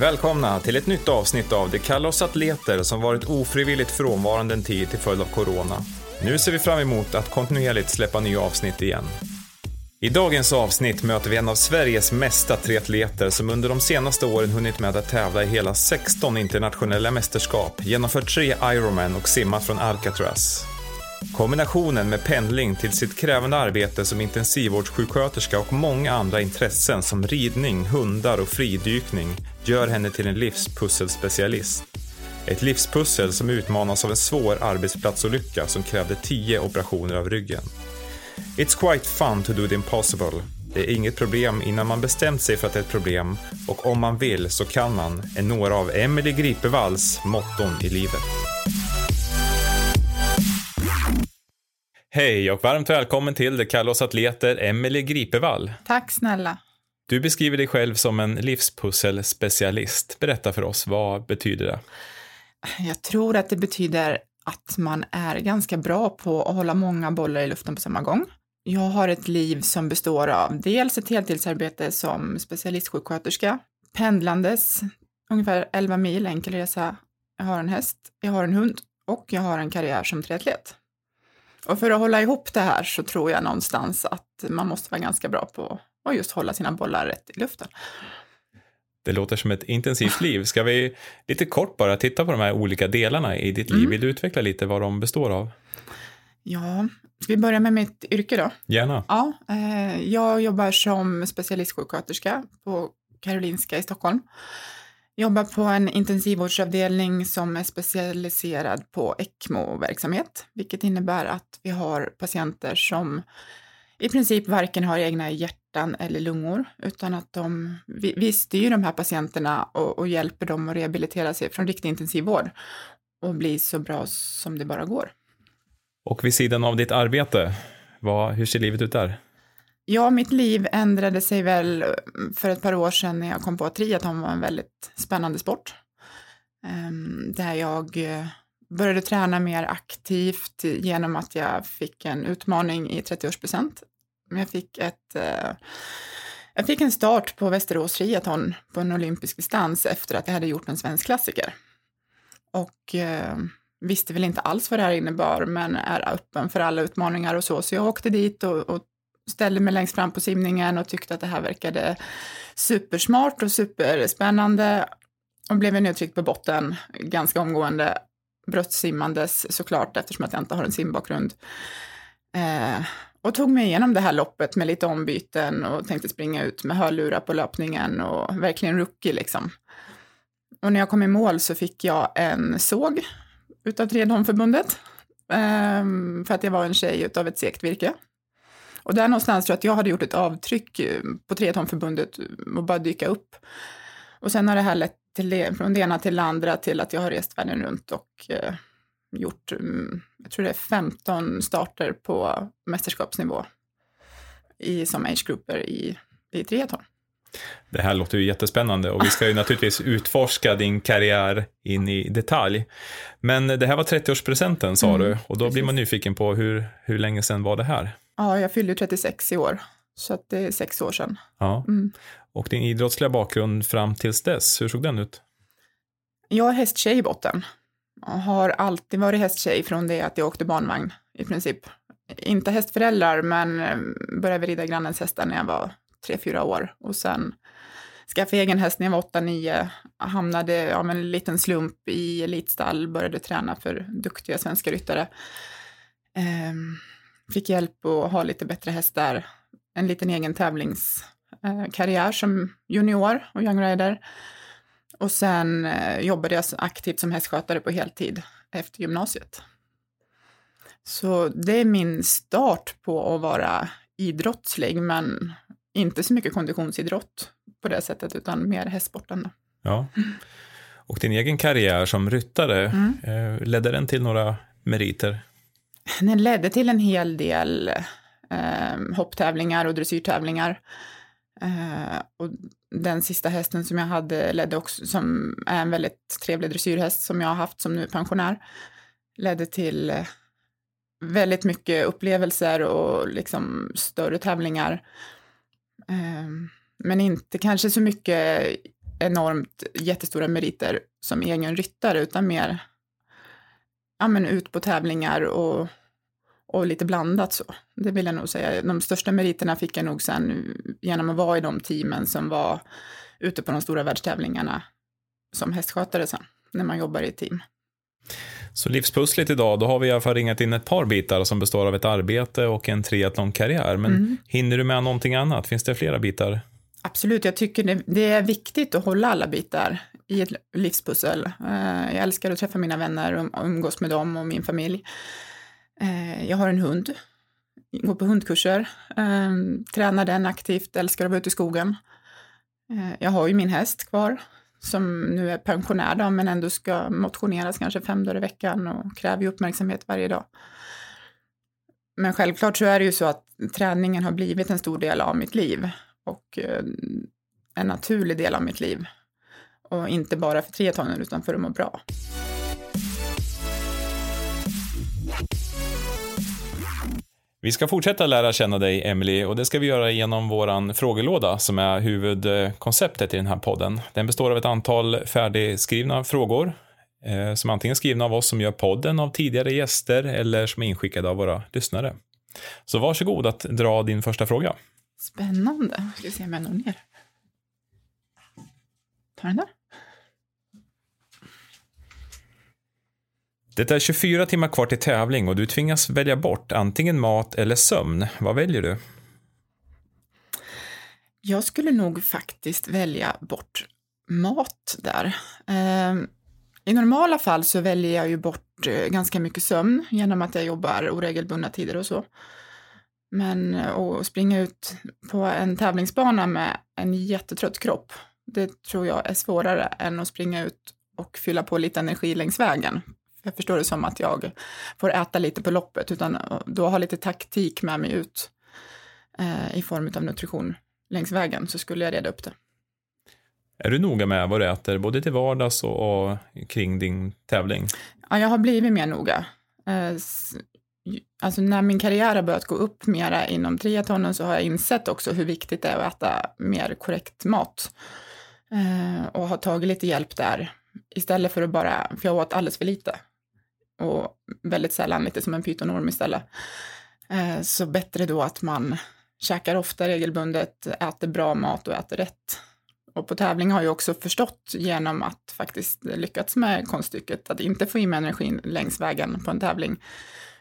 Välkomna till ett nytt avsnitt av Det kallar oss atleter som varit ofrivilligt frånvarande en tid till följd av corona. Nu ser vi fram emot att kontinuerligt släppa nya avsnitt igen. I dagens avsnitt möter vi en av Sveriges mesta triatleter som under de senaste åren hunnit med att tävla i hela 16 internationella mästerskap, genomfört tre Ironman och simmat från Alcatraz. Kombinationen med pendling till sitt krävande arbete som intensivvårdssjuksköterska och många andra intressen som ridning, hundar och fridykning gör henne till en livspusselspecialist. Ett livspussel som utmanas av en svår arbetsplatsolycka som krävde tio operationer av ryggen. It's quite fun to do the impossible. Det är inget problem innan man bestämt sig för att det är ett problem och om man vill så kan man, är några av Emelie Gripevalls motton i livet. Hej och varmt välkommen till Det kallar oss atleter, Emelie Gripevall. Tack snälla. Du beskriver dig själv som en livspusselspecialist. Berätta för oss, vad betyder det? Jag tror att det betyder att man är ganska bra på att hålla många bollar i luften på samma gång. Jag har ett liv som består av dels ett heltidsarbete som specialistsjuksköterska, pendlandes ungefär 11 mil enkel resa. Jag har en häst, jag har en hund och jag har en karriär som triatlet. Och för att hålla ihop det här så tror jag någonstans att man måste vara ganska bra på att just hålla sina bollar rätt i luften. Det låter som ett intensivt liv. Ska vi lite kort bara titta på de här olika delarna i ditt liv? Mm. Vill du utveckla lite vad de består av? Ja, ska vi börja med mitt yrke då? Gärna. Ja, eh, jag jobbar som specialistsjuksköterska på Karolinska i Stockholm. Jobbar på en intensivvårdsavdelning som är specialiserad på ECMO-verksamhet, vilket innebär att vi har patienter som i princip varken har egna hjärtan eller lungor, utan att de, vi, vi styr de här patienterna och, och, hjälper dem att rehabilitera sig från riktig intensivvård och bli så bra som det bara går. Och vid sidan av ditt arbete, vad, hur ser livet ut där? Ja, mitt liv ändrade sig väl mm, för ett par år sedan när jag kom på att triathlon var en väldigt spännande sport. Ehm, där jag eh, började träna mer aktivt genom att jag fick en utmaning i 30-årspresent. Jag fick ett eh, jag fick en start på Västerås triathlon på en olympisk distans efter att jag hade gjort en svensk klassiker. Och eh, visste väl inte alls vad det här innebar, men är öppen för alla utmaningar och så. Så jag åkte dit och, och ställde mig längst fram på simningen och tyckte att det här verkade supersmart och superspännande och blev nedtryckt på botten ganska omgående, bröstsimmandes såklart eftersom att jag inte har en simbakgrund. Eh, och tog mig igenom det här loppet med lite ombyten och tänkte springa ut med hörlurar på löpningen och verkligen rookie liksom. Och när jag kom i mål så fick jag en såg utav Tredholmförbundet eh, för att jag var en tjej utav ett segt virke. Och där någonstans tror jag att jag hade gjort ett avtryck eh, på Triathlonförbundet och bara dyka upp. Och sen har det här lett till från det ena till det andra till att jag har rest världen runt och eh, gjort, mm, jag tror det är 15 starter på mästerskapsnivå i, som age-grupper i, i triathlon. Det här låter ju jättespännande och vi ska ju naturligtvis utforska din karriär in i detalj. Men det här var 30-årspresenten sa mm, du och då precis. blir man nyfiken på hur, hur länge sedan var det här? Ja, jag fyllde 36 i år, så att det är sex år sedan. Ja. Mm. Och din idrottsliga bakgrund fram tills dess, hur såg den ut? Jag är hästtjej i botten. Jag har alltid varit hästtjej från det att jag åkte barnvagn i princip. Inte hästföräldrar, men eh, började rida grannens hästar när jag var tre, fyra år och sen skaffade egen häst när jag var åtta, nio, hamnade av en liten slump i elitstall, började träna för duktiga svenska ryttare. Um, fick hjälp att ha lite bättre hästar, en liten egen tävlingskarriär som junior och young rider. Och sen eh, jobbade jag aktivt som hästskötare på heltid efter gymnasiet. Så det är min start på att vara idrottslig, men inte så mycket konditionsidrott på det sättet, utan mer hästsporten. Ja. Och din egen karriär som ryttare, mm. Eh, ledde den till några meriter? Den ledde till en hel del eh, hopptävlingar och dressyrtävlingar. Eh, och den sista hästen som jag hade ledde också, som är en väldigt trevlig dressyrhäst som jag har haft som nu pensionär, ledde till eh, väldigt mycket upplevelser och liksom större tävlingar. Eh, men inte kanske så mycket enormt jättestora meriter som egen ryttare, utan mer ja, men ut på tävlingar och, och lite blandat så. Det vill jag nog säga. De största meriterna fick jag nog sen genom att vara i de teamen som var ute på de stora världstävlingarna som hästskötare sen, när man jobbar i team. Så livspusslet idag, då har vi i alla fall ringat in ett par bitar som består av ett arbete och en triathlonkarriär. Men mm. hinner du med någonting annat? Finns det flera bitar? Absolut, jag tycker det, det, är viktigt att hålla alla bitar i ett livspussel. Eh, jag älskar att träffa mina vänner och umgås med dem och min familj. Eh, jag har en hund, går på hundkurser, eh, tränar den aktivt, älskar att vara ute i skogen. Eh, jag har ju min häst kvar som nu är pensionär då, men ändå ska motioneras kanske fem dagar i veckan och kräver ju uppmärksamhet varje dag. Men självklart så är det ju så att träningen har blivit en stor del av mitt liv och eh, en naturlig del av mitt liv. Och inte bara för triathlon utan för att må bra. Vi ska fortsätta lära känna dig, Emily, och det ska vi göra genom vår frågelåda som är huvudkonceptet i den här podden. Den består av ett antal färdigskrivna frågor eh, som antingen är skrivna av oss som gör podden, av tidigare gäster eller som är inskickade av våra lyssnare. Så varsågod att dra din första fråga. Spännande. Ska vi se om jag når ner. Ta den där. Det är 24 timmar kvar till tävling och du tvingas välja bort antingen mat eller sömn. Vad väljer du? Jag skulle nog faktiskt välja bort mat där. Ehm, I normala fall så väljer jag ju bort eh, ganska mycket sömn genom att jag jobbar oregelbundna tider och så. Men eh, att springa ut på en tävlingsbana med en jättetrött kropp, det tror jag är svårare än att springa ut och fylla på lite energi längs vägen. Jag förstår det som att jag får äta lite på loppet, utan då ha lite taktik med mig ut eh, i form av nutrition längs vägen, så skulle jag reda upp det. Är du noga med vad du äter, både till vardags och, och kring din tävling? Ja, jag har blivit mer noga. Eh, alltså när min karriär har börjat gå upp mera inom triathonen så har jag insett också hur viktigt det är att äta mer korrekt mat. Eh, och har tagit lite hjälp där istället för att bara, för jag åt alldeles för lite och väldigt sällan lite som en pytonorm istället. Eh, så bättre då att man käkar ofta regelbundet, äter bra mat och äter rätt. Och på tävling har jag också förstått genom att faktiskt lyckats med konststycket att inte få in energin längs vägen på en tävling,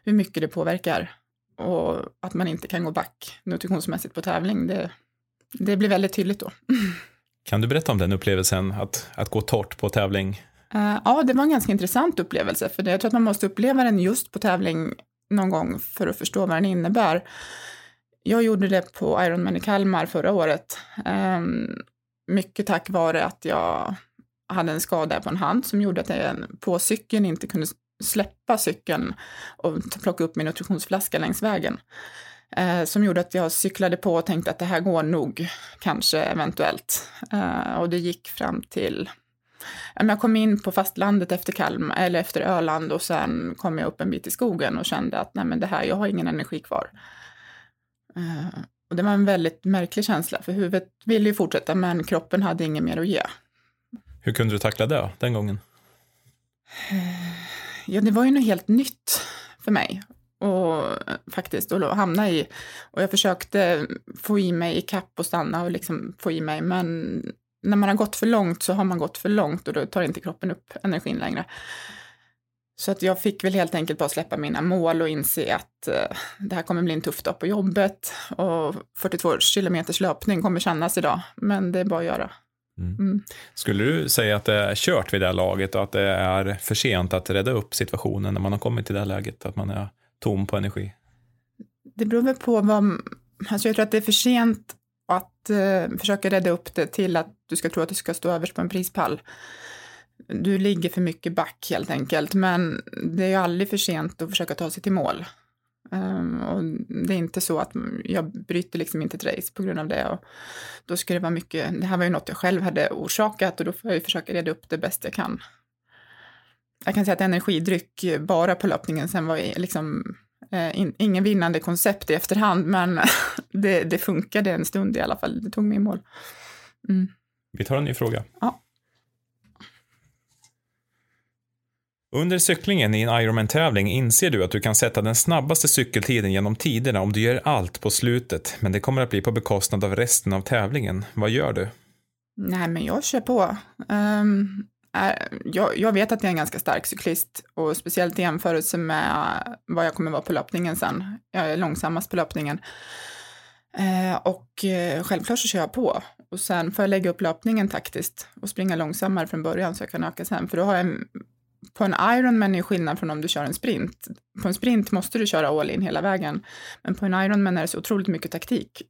hur mycket det påverkar. Och att man inte kan gå back nutritionsmässigt på tävling, det, det blir väldigt tydligt då. Kan du berätta om den upplevelsen, att, att gå torrt på tävling? Eh, ja, det var en ganska intressant upplevelse, för jag tror att man måste uppleva den just på tävling någon gång för att förstå vad den innebär. Jag gjorde det på Ironman i Kalmar förra året. Ehm, mycket tack vare att jag hade en skada på en hand som gjorde att jag på cykeln inte kunde släppa cykeln och plocka upp min nutritionsflaska längs vägen. Eh, som gjorde att jag cyklade på och tänkte att det här går nog, kanske eventuellt. Eh, och det gick fram till jag kom in på fastlandet efter Kalmar, eller efter Öland och sen kom jag upp en bit i skogen och kände att nej men det här, jag har ingen energi kvar. Uh, och det var en väldigt märklig känsla, för huvudet ville ju fortsätta men kroppen hade inget mer att ge. Hur kunde du tackla det den gången? Uh, ja, det var ju något helt nytt för mig. Och faktiskt, att hamna i. Och jag försökte få i mig i kapp och stanna och liksom få i mig, men när man har gått för långt så har man gått för långt och då tar inte kroppen upp energin längre. Så att jag fick väl helt enkelt bara släppa mina mål och inse att uh, det här kommer bli en tuff dag på jobbet och 42 kilometers löpning kommer kännas idag, men det är bara att göra. Mm. Mm. Skulle du säga att det är kört vid det här laget och att det är för sent att rädda upp situationen när man har kommit till det här läget, att man är tom på energi? Det beror väl på vad, alltså jag tror att det är för sent att eh, försöka rädda upp det till att du ska tro att du ska stå överst på en prispall. Du ligger för mycket back helt enkelt, men det är ju aldrig för sent att försöka ta sig till mål. Um, och det är inte så att jag bryter liksom inte ett race på grund av det. Och då ska det vara mycket, det här var ju något jag själv hade orsakat och då får jag ju försöka reda upp det bäst jag kan. Jag kan säga att energidryck bara på löpningen sen var liksom in, ingen vinnande koncept i efterhand, men det, det funkade en stund i alla fall. Det tog mig i mål. Mm. Vi tar en ny fråga. Ja. Under cyklingen i en Ironman-tävling inser du att du kan sätta den snabbaste cykeltiden genom tiderna om du gör allt på slutet, men det kommer att bli på bekostnad av resten av tävlingen. Vad gör du? Nej, men jag kör på. Um, är, jag, jag, vet att jag är en ganska stark cyklist och speciellt i jämförelse med vad jag kommer vara på löpningen sen. Jag är långsammast på löpningen. Eh, och eh, självklart så kör jag på och sen får jag lägga upp löpningen taktiskt och springa långsammare från början så jag kan öka sen. För då har jag på en Ironman är skillnad från om du kör en sprint. På en sprint måste du köra all in hela vägen, men på en Ironman är det så otroligt mycket taktik.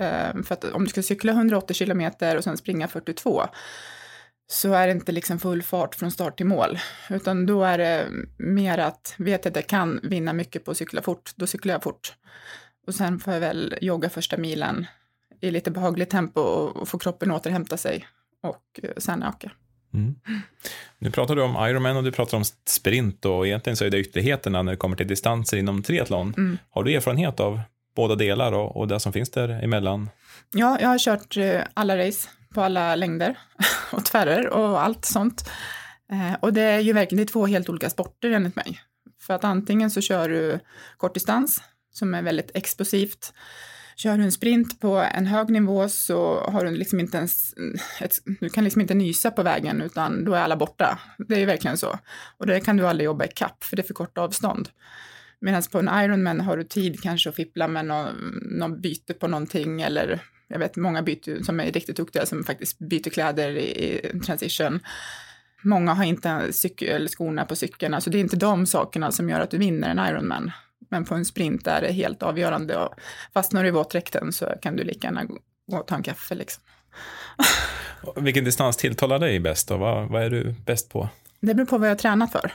Eh, för att om du ska cykla 180 kilometer och sen springa 42 så är det inte liksom full fart från start till mål, utan då är det mer att vet att jag kan vinna mycket på att cykla fort, då cyklar jag fort. Och sen får jag väl jogga första milen i lite behagligt tempo och få kroppen återhämta sig och eh, sen öka. Mm. Nu pratar du om Ironman och du pratar om sprint och egentligen så är det ytterligheterna när det kommer till distanser inom triathlon. Mm. Har du erfarenhet av båda delar och, och det som finns där emellan? Ja, jag har kört eh, alla race på alla längder och tvärer och allt sånt. Eh, och det är ju verkligen två helt olika sporter enligt mig. För att antingen så kör du kortdistans som är väldigt explosivt. Kör du en sprint på en hög nivå så har du liksom inte ens, ett, du kan liksom inte nysa på vägen utan då är alla borta. Det är ju verkligen så. Och det kan du aldrig jobba i kapp för det är för kort avstånd. Medan på en Ironman har du tid kanske att fippla med någon, någon byte på någonting eller jag vet många byter, som är riktigt duktiga som faktiskt byter kläder i, i transition. Många har inte cykel, skorna på cykeln, alltså det är inte de sakerna som gör att du vinner en Ironman. Men på en sprint är det helt avgörande och fastnar du i våtdräkten så kan du lika gärna gå och ta en kaffe liksom. Vilken distans tilltalar dig bäst och vad, vad är du bäst på? Det beror på vad jag tränar för.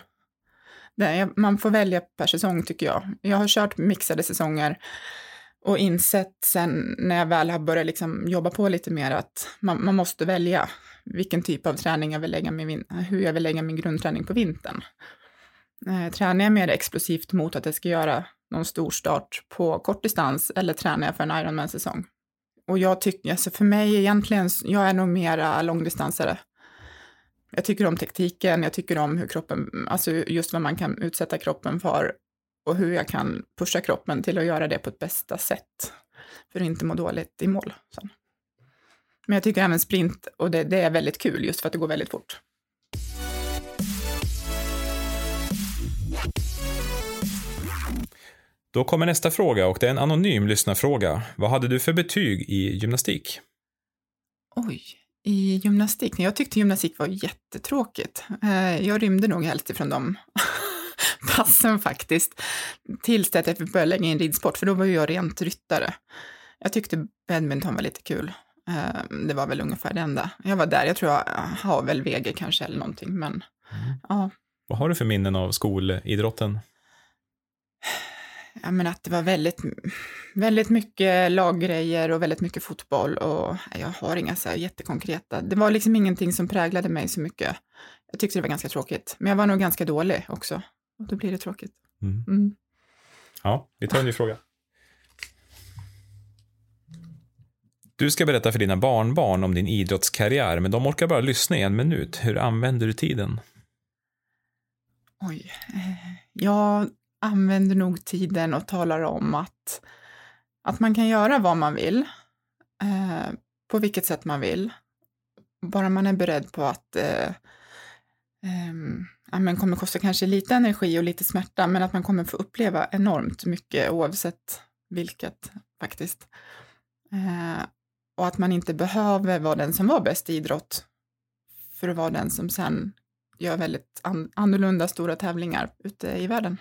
Det, man får välja per säsong tycker jag. Jag har kört mixade säsonger och insett sen när jag väl har börjat liksom jobba på lite mer att man, man måste välja vilken typ av träning jag vill lägga min, hur jag vill lägga min grundträning på vintern. Eh, tränar jag mer explosivt mot att jag ska göra någon stor start på kort distans eller tränar jag för en Ironman-säsong? Och jag tycker, alltså för mig egentligen, jag är nog mera långdistansare. Jag tycker om tekniken, jag tycker om hur kroppen, alltså just vad man kan utsätta kroppen för och hur jag kan pusha kroppen till att göra det på ett bästa sätt för att inte må dåligt i mål. Sen. Men jag tycker även sprint, och det, det är väldigt kul just för att det går väldigt fort. Då kommer nästa fråga och det är en anonym lyssnarfråga. Vad hade du för betyg i gymnastik? Oj, i gymnastik? Jag tyckte gymnastik var jättetråkigt. Eh, jag rymde nog helst ifrån dem. passen faktiskt. Tills att jag började lägga in ridsport, för då var jag rent ryttare. Jag tyckte badminton var lite kul. Ehm, det var väl ungefär det enda. Jag var där, jag tror jag har väl VG kanske eller någonting, men mm. ja. Vad har du för minnen av skolidrotten? Ja, men att det var väldigt, väldigt mycket laggrejer och väldigt mycket fotboll och jag har inga så här jättekonkreta. Det var liksom ingenting som präglade mig så mycket. Jag tyckte det var ganska tråkigt, men jag var nog ganska dålig också. Och då blir det tråkigt. Mm. Mm. Ja, vi tar en ny fråga. Du ska berätta för dina barnbarn om din idrottskarriär, men de orkar bara lyssna i en minut. Hur använder du tiden? Oj. Eh, jag använder nog tiden och talar om att, att man kan göra vad man vill, eh, på vilket sätt man vill, bara man är beredd på att eh, um, ja, men kommer kosta kanske lite energi och lite smärta, men att man kommer få uppleva enormt mycket oavsett vilket faktiskt. Eh, och att man inte behöver vara den som var bäst i idrott för att vara den som sen gör väldigt an annorlunda stora tävlingar ute i världen.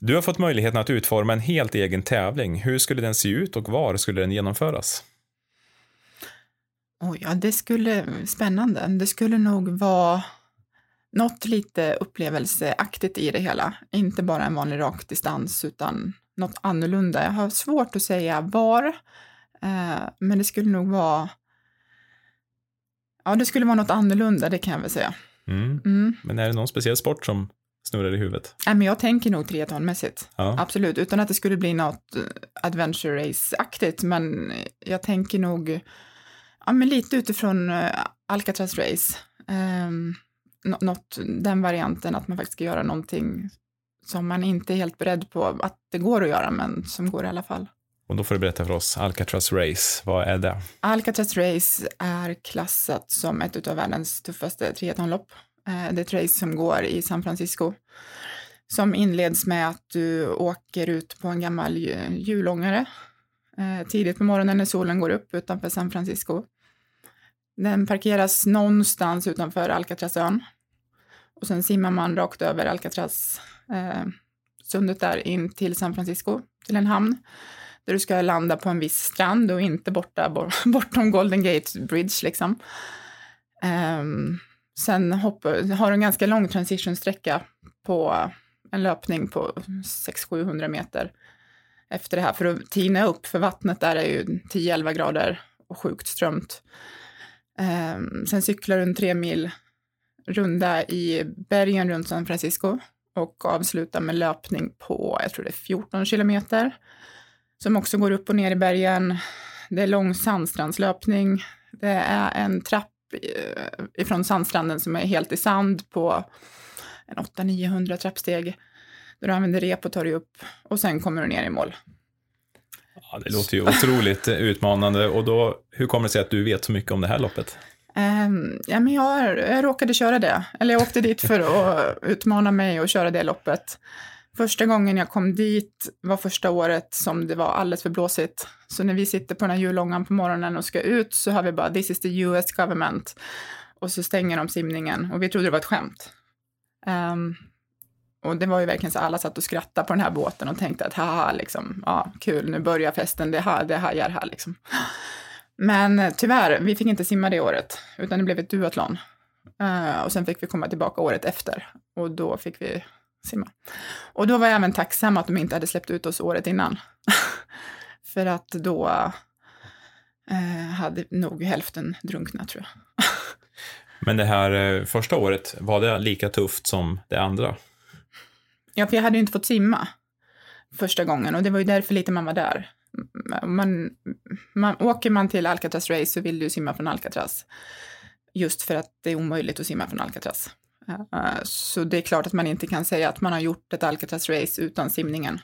Du har fått möjligheten att utforma en helt egen tävling. Hur skulle den se ut och var skulle den genomföras? Oj, ja, det skulle, spännande. Det skulle nog vara något lite upplevelseaktigt i det hela. Inte bara en vanlig rak distans, utan något annorlunda. Jag har svårt att säga var, eh, men det skulle nog vara Ja, det skulle vara något annorlunda, det kan jag väl säga. Mm. Mm. Men är det någon speciell sport som snurrar i huvudet? Nej, men jag tänker nog triathlonmässigt. Ja. Absolut, utan att det skulle bli något eh, adventure race-aktigt, men jag tänker nog ja, men lite utifrån uh, Alcatraz race. Um, något, den varianten att man faktiskt ska göra någonting som man inte är helt beredd på att det går att göra, men som går i alla fall. Och då får du berätta för oss, Alcatraz Race, vad är det? Alcatraz Race är klassat som ett av världens tuffaste triathlonlopp. Eh, det är ett race som går i San Francisco som inleds med att du åker ut på en gammal hjulångare eh, tidigt på morgonen när solen går upp utanför San Francisco. Den parkeras någonstans utanför Alcatrazön och sen simmar man rakt över Alcatraz eh, sundet där in till San Francisco, till en hamn där du ska landa på en viss strand och inte borta, bortom Golden Gate Bridge liksom. Um, sen hoppa, har du en ganska lång transitionsträcka på en löpning på 600-700 meter efter det här för att tina upp, för vattnet där är ju 10-11 grader och sjukt strömt. Um, sen cyklar du en tre mil runda i bergen runt San Francisco och avslutar med löpning på, jag tror det är 14 kilometer, som också går upp och ner i bergen. Det är lång sandstrandslöpning. Det är en trapp eh, ifrån sandstranden som är helt i sand på en 800-900 trappsteg. Där du använder rep och tar dig upp och sen kommer du ner i mål. Ja, det låter ju otroligt eh, utmanande och då, hur kommer det sig att du vet så mycket om det här loppet? Um, ja, men jag, jag råkade köra det, eller jag åkte dit för att utmana mig och köra det loppet. Första gången jag kom dit var första året som det var alldeles för blåsigt. Så när vi sitter på den här julångan på morgonen och ska ut så har vi bara “this is the US government” och så stänger de simningen och vi trodde det var ett skämt. Um, och det var ju verkligen så alla satt och skrattade på den här båten och tänkte att haha, liksom, ja, kul, nu börjar festen, det, här, det hajar här liksom. Men tyvärr, vi fick inte simma det året, utan det blev ett duatlon. Uh, eh, och sen fick vi komma tillbaka året efter och då fick vi simma. Och då var jag även tacksam att de inte hade släppt ut oss året innan. För att då uh, hade nog hälften drunknat tror jag. Men det här eh, första året, var det lika tufft som det andra? Ja, för jag hade ju inte fått simma första gången och det var ju därför lite man var där man, man, åker man till Alcatraz Race så vill du simma från Alcatraz. Just för att det är omöjligt att simma från Alcatraz. Uh, så det är klart att man inte kan säga att man har gjort ett Alcatraz Race utan simningen.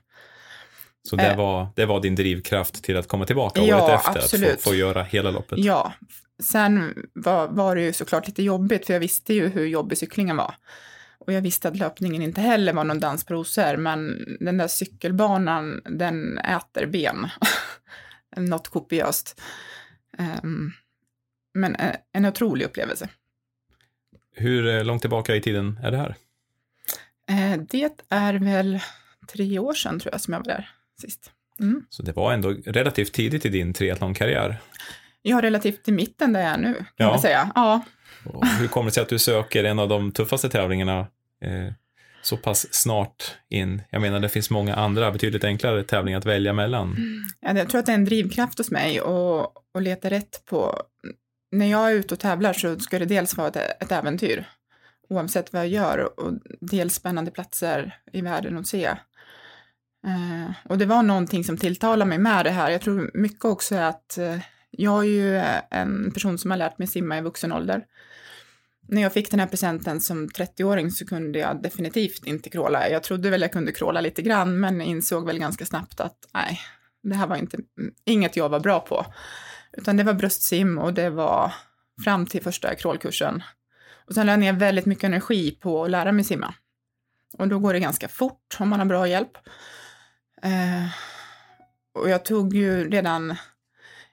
Så det, uh, var, det var din drivkraft till att komma tillbaka ja, året efter, absolut. att få, få göra hela loppet? Ja. Sen var, var det ju såklart lite jobbigt, för jag visste ju hur jobbig cyklingen var. Och jag visste att löpningen inte heller var någon dans men den där cykelbanan, den äter ben. Något kopiöst. Um, men eh, en otrolig upplevelse. Hur eh, långt tillbaka i tiden är det här? Eh, det är väl tre år sedan tror jag som jag var där sist. Mm. Så det var ändå relativt tidigt i din triathlonkarriär? Ja, relativt till mitten där jag är nu, kan ja. man säga. Ja. Och hur kommer det sig att du söker en av de tuffaste tävlingarna eh, så pass snart in? Jag menar, det finns många andra betydligt enklare tävlingar att välja mellan. Mm. Jag tror att det är en drivkraft hos mig och, och leta rätt på... När jag är ute och tävlar så ska det dels vara ett, ett äventyr, oavsett vad jag gör, och dels spännande platser i världen att se. Eh, och det var någonting som tilltalade mig med det här. Jag tror mycket också att eh, jag är ju eh, en person som har lärt mig simma i vuxen ålder. När jag fick den här presenten som 30-åring så kunde jag definitivt inte kråla. Jag trodde väl jag kunde kråla lite grann, men insåg väl ganska snabbt att nej, det här var inte, mm, inget jag var bra på. Utan det var bröstsim och det var fram till första crawlkursen. Och sen lade jag ner väldigt mycket energi på att lära mig simma. Och då går det ganska fort om man har bra hjälp. Eh, och jag tog ju redan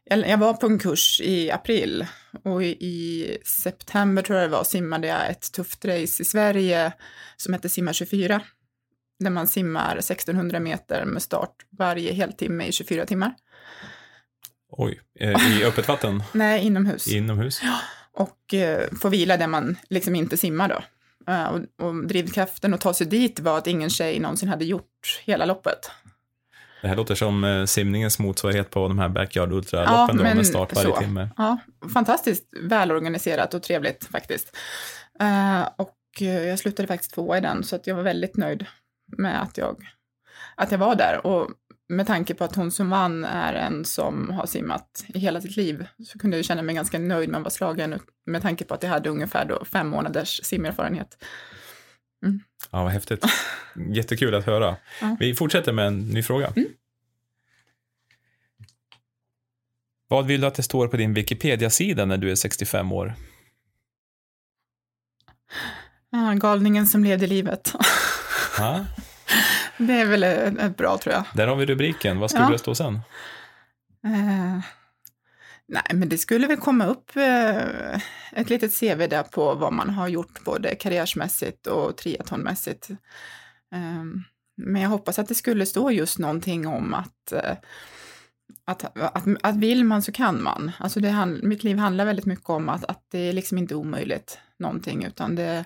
jag var på en kurs i april och i september tror jag det var simmade jag ett tufft race i Sverige som heter Simma 24 där man simmar 1600 meter med start varje heltimme i 24 timmar. Oj, eh, i öppet vatten? Nej, inomhus. Inomhus? Ja, och eh, få vila där man liksom inte simmar då. Och, och drivkraften att ta sig dit var att ingen tjej någonsin hade gjort hela loppet. Det här låter som eh, simningens motsvarighet på de här backyard ultraloppen ja, med start varje så. timme. Ja, fantastiskt välorganiserat och trevligt faktiskt. Uh, och eh, jag slutade faktiskt tvåa i den, så att jag var väldigt nöjd med att jag, att jag var där. Och med tanke på att hon som vann är en som har simmat i hela sitt liv, så kunde jag känna mig ganska nöjd med att vara slagen, med tanke på att jag hade ungefär fem månaders simerfarenhet. Mm. Ja, vad häftigt. Jättekul att höra. Ja. Vi fortsätter med en ny fråga. Mm. Vad vill du att det står på din Wikipedia-sida när du är 65 år? Ja, galningen som levde livet. Ha? Det är väl ett bra, tror jag. Där har vi rubriken. Vad skulle ja. det stå sen? Uh, nej, men det skulle väl komma upp eh, ett litet CV där på vad man har gjort både karriärsmässigt och triathlonmässigt. Ehm, men jag hoppas att det skulle stå just någonting om att eh, att, att, att vill man så kan man. Alltså det, mitt liv handlar väldigt mycket om att, att det är liksom inte omöjligt någonting, utan det,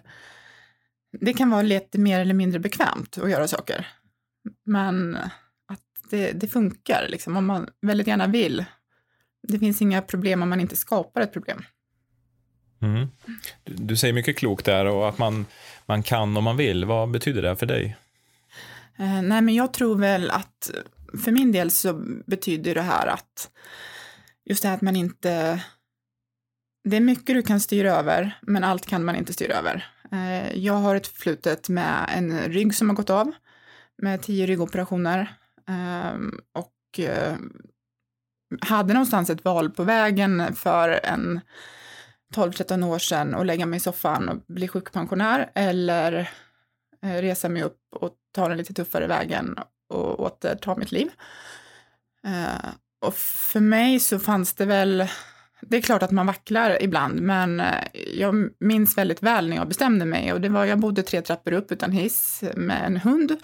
det kan vara lite mer eller mindre bekvämt att göra saker. Men att det, det funkar, liksom, om man väldigt gärna vill. Det finns inga problem om man inte skapar ett problem. Mm. Du, du, säger mycket klokt där och att man, man kan om man vill. Vad betyder det för dig? Eh, nej, men jag tror väl att för min del så betyder det här att just det här att man inte det är mycket du kan styra över, men allt kan man inte styra över. Eh, jag har ett förflutet med en rygg som har gått av, med tio ryggoperationer. Ehm, och eh, hade någonstans ett val på vägen för en 12-13 år sedan att lägga mig i soffan och bli sjukpensionär eller eh, resa mig upp och ta den lite tuffare vägen och återta mitt liv. Eh, och för mig så fanns det väl det är klart att man vacklar ibland, men eh, jag minns väldigt väl när jag bestämde mig och det var, jag bodde tre trappor upp utan hiss med en hund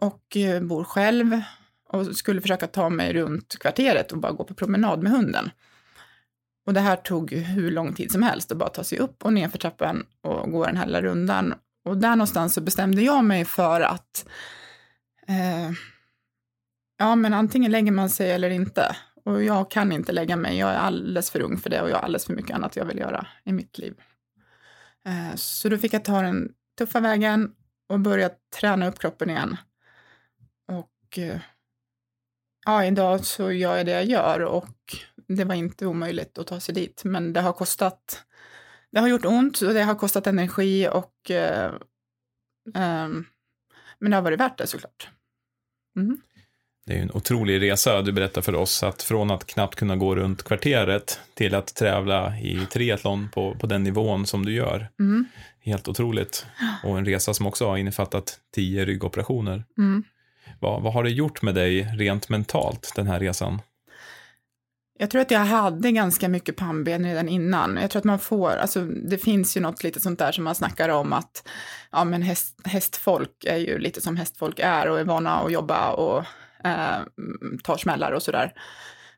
och bor själv och skulle försöka ta mig runt kvarteret och bara gå på promenad med hunden. Och det här tog hur lång tid som helst att bara ta sig upp och ner för trappan och gå den här lilla rundan. Och där någonstans så bestämde jag mig för att eh, ja, men antingen lägger man sig eller inte. Och jag kan inte lägga mig, jag är alldeles för ung för det och jag har alldeles för mycket annat jag vill göra i mitt liv. Eh, så då fick jag ta den tuffa vägen och börja träna upp kroppen igen. Och eh, ja, idag så gör jag det jag gör och det var inte omöjligt att ta sig dit, men det har kostat, det har gjort ont och det har kostat energi och eh, eh, men det har varit värt det såklart. Mm. Det är en otrolig resa du berättar för oss, att från att knappt kunna gå runt kvarteret till att tävla i triathlon på, på den nivån som du gör. Mm. Helt otroligt. Och en resa som också har innefattat tio ryggoperationer. Mm. Vad, vad har det gjort med dig rent mentalt, den här resan? Jag tror att jag hade ganska mycket pannben redan innan. Jag tror att man får, alltså det finns ju något lite sånt där som man snackar om att ja men häst, hästfolk är ju lite som hästfolk är och är vana att jobba och eh, tar smällar och sådär.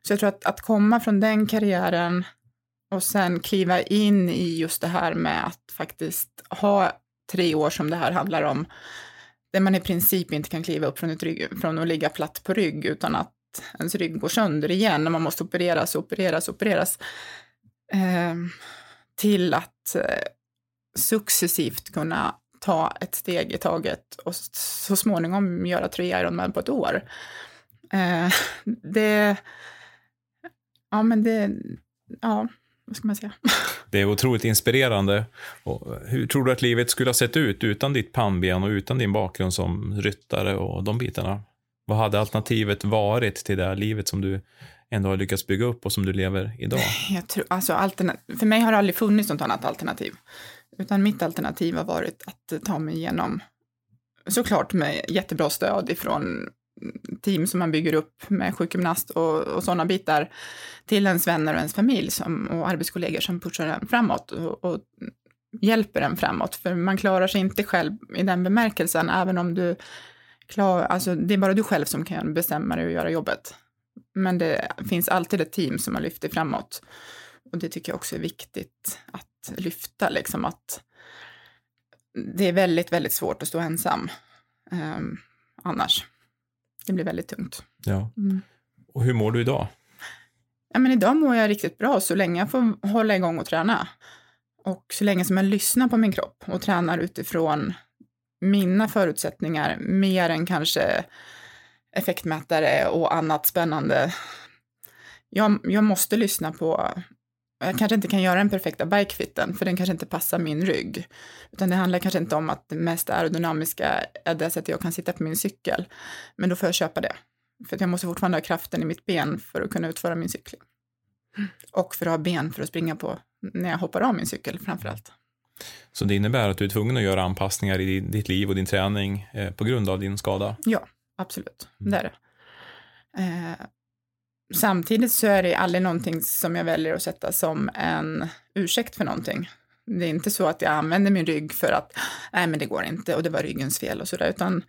Så jag tror att, att komma från den karriären och sen kliva in i just det här med att faktiskt ha tre år som det här handlar om, där man i princip inte kan kliva upp från, ett rygg, från att ligga platt på rygg utan att ens rygg går sönder igen när man måste opereras, opereras, opereras. Eh, till att eh, successivt kunna ta ett steg i taget och så småningom göra tre Ironman på ett år. Eh, det, ja men det, ja, vad ska man säga? Det är otroligt inspirerande. Och hur tror du att livet skulle ha sett ut utan ditt pannben och utan din bakgrund som ryttare och de bitarna? Vad hade alternativet varit till det livet som du ändå har lyckats bygga upp och som du lever idag? Jag tror, alltså, för mig har det aldrig funnits något annat alternativ. Utan mitt alternativ har varit att ta mig igenom, såklart med jättebra stöd ifrån team som man bygger upp med sjukgymnast och, och sådana bitar, till ens vänner och ens familj som, och arbetskollegor som pushar en framåt och, och hjälper en framåt. För man klarar sig inte själv i den bemärkelsen, även om du klar, alltså det är bara du själv som kan bestämma dig och göra jobbet. Men det finns alltid ett team som har lyft dig framåt. Och det tycker jag också är viktigt att lyfta, liksom att det är väldigt, väldigt svårt att stå ensam um, annars. Det blir väldigt tungt. Ja. Mm. Och hur mår du idag? Ja, men idag mår jag riktigt bra så länge jag får hålla igång och träna. Och så länge som jag lyssnar på min kropp och tränar utifrån mina förutsättningar mer än kanske effektmätare och annat spännande. Jag, jag måste lyssna på jag kanske inte kan göra den perfekta bikefitten, för den kanske inte passar min rygg. Utan det handlar kanske inte om att det mest aerodynamiska är det sättet jag kan sitta på min cykel. Men då får jag köpa det. För jag måste fortfarande ha kraften i mitt ben för att kunna utföra min cykling. Och för att ha ben för att springa på när jag hoppar av min cykel framför allt. Så det innebär att du är tvungen att göra anpassningar i ditt liv och din träning eh, på grund av din skada? Ja, absolut. Mm. Det är det. Eh, samtidigt så är det aldrig någonting som jag väljer att sätta som en ursäkt för någonting. Det är inte så att jag använder min rygg för att nej men det går inte och det var ryggens fel och sådär utan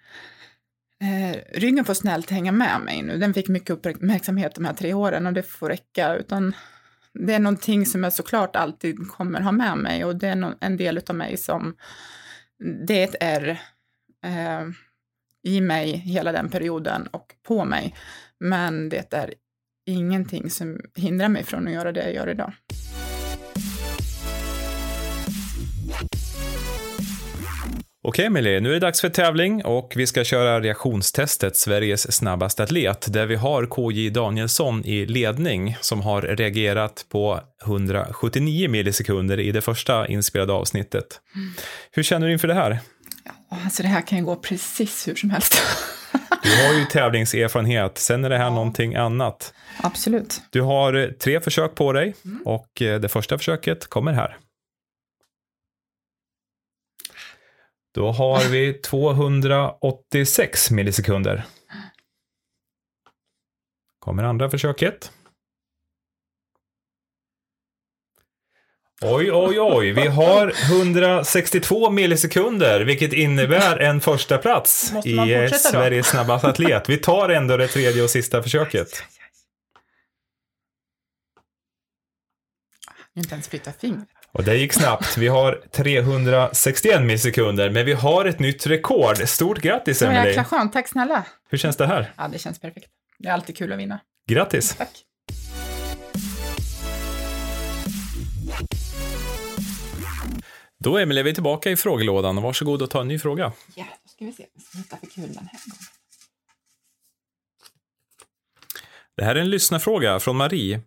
eh, ryggen får snällt hänga med mig nu. Den fick mycket uppmärksamhet de här tre åren och det får räcka utan det är någonting som jag såklart alltid kommer ha med mig och det är en del av mig som det är eh, i mig hela den perioden och på mig. Men det är ingenting som hindrar mig från att göra det jag gör idag. Okej Emelie, nu är det dags för tävling och vi ska köra reaktionstestet Sveriges snabbaste atlet där vi har KJ Danielsson i ledning som har reagerat på 179 millisekunder i det första inspelade avsnittet. Mm. Hur känner du inför det här? Ja, alltså det här kan ju gå precis hur som helst. Du har ju tävlingserfarenhet, sen är det här ja. någonting annat. Absolut. Du har tre försök på dig mm. och eh, det första försöket kommer här. Då har vi 286 millisekunder. Kommer andra försöket. Oj, oj, oj. Vi har 162 millisekunder, vilket innebär en första plats i Sveriges snabbaste atlet. Vi tar ändå det tredje och sista försöket. Inte ens flytta fingret. Och det gick snabbt. Vi har 361 millisekunder, men vi har ett nytt rekord. Stort grattis, Emelie. Jäkla skönt, tack snälla. Hur känns det här? Ja, det känns perfekt. Det är alltid kul att vinna. Grattis. Tack. Då Emelie, är vi tillbaka i frågelådan. Varsågod och ta en ny fråga. Ja, då ska vi se vad vi hitta för kul den här gången. Det här är en lyssnarfråga från Marie.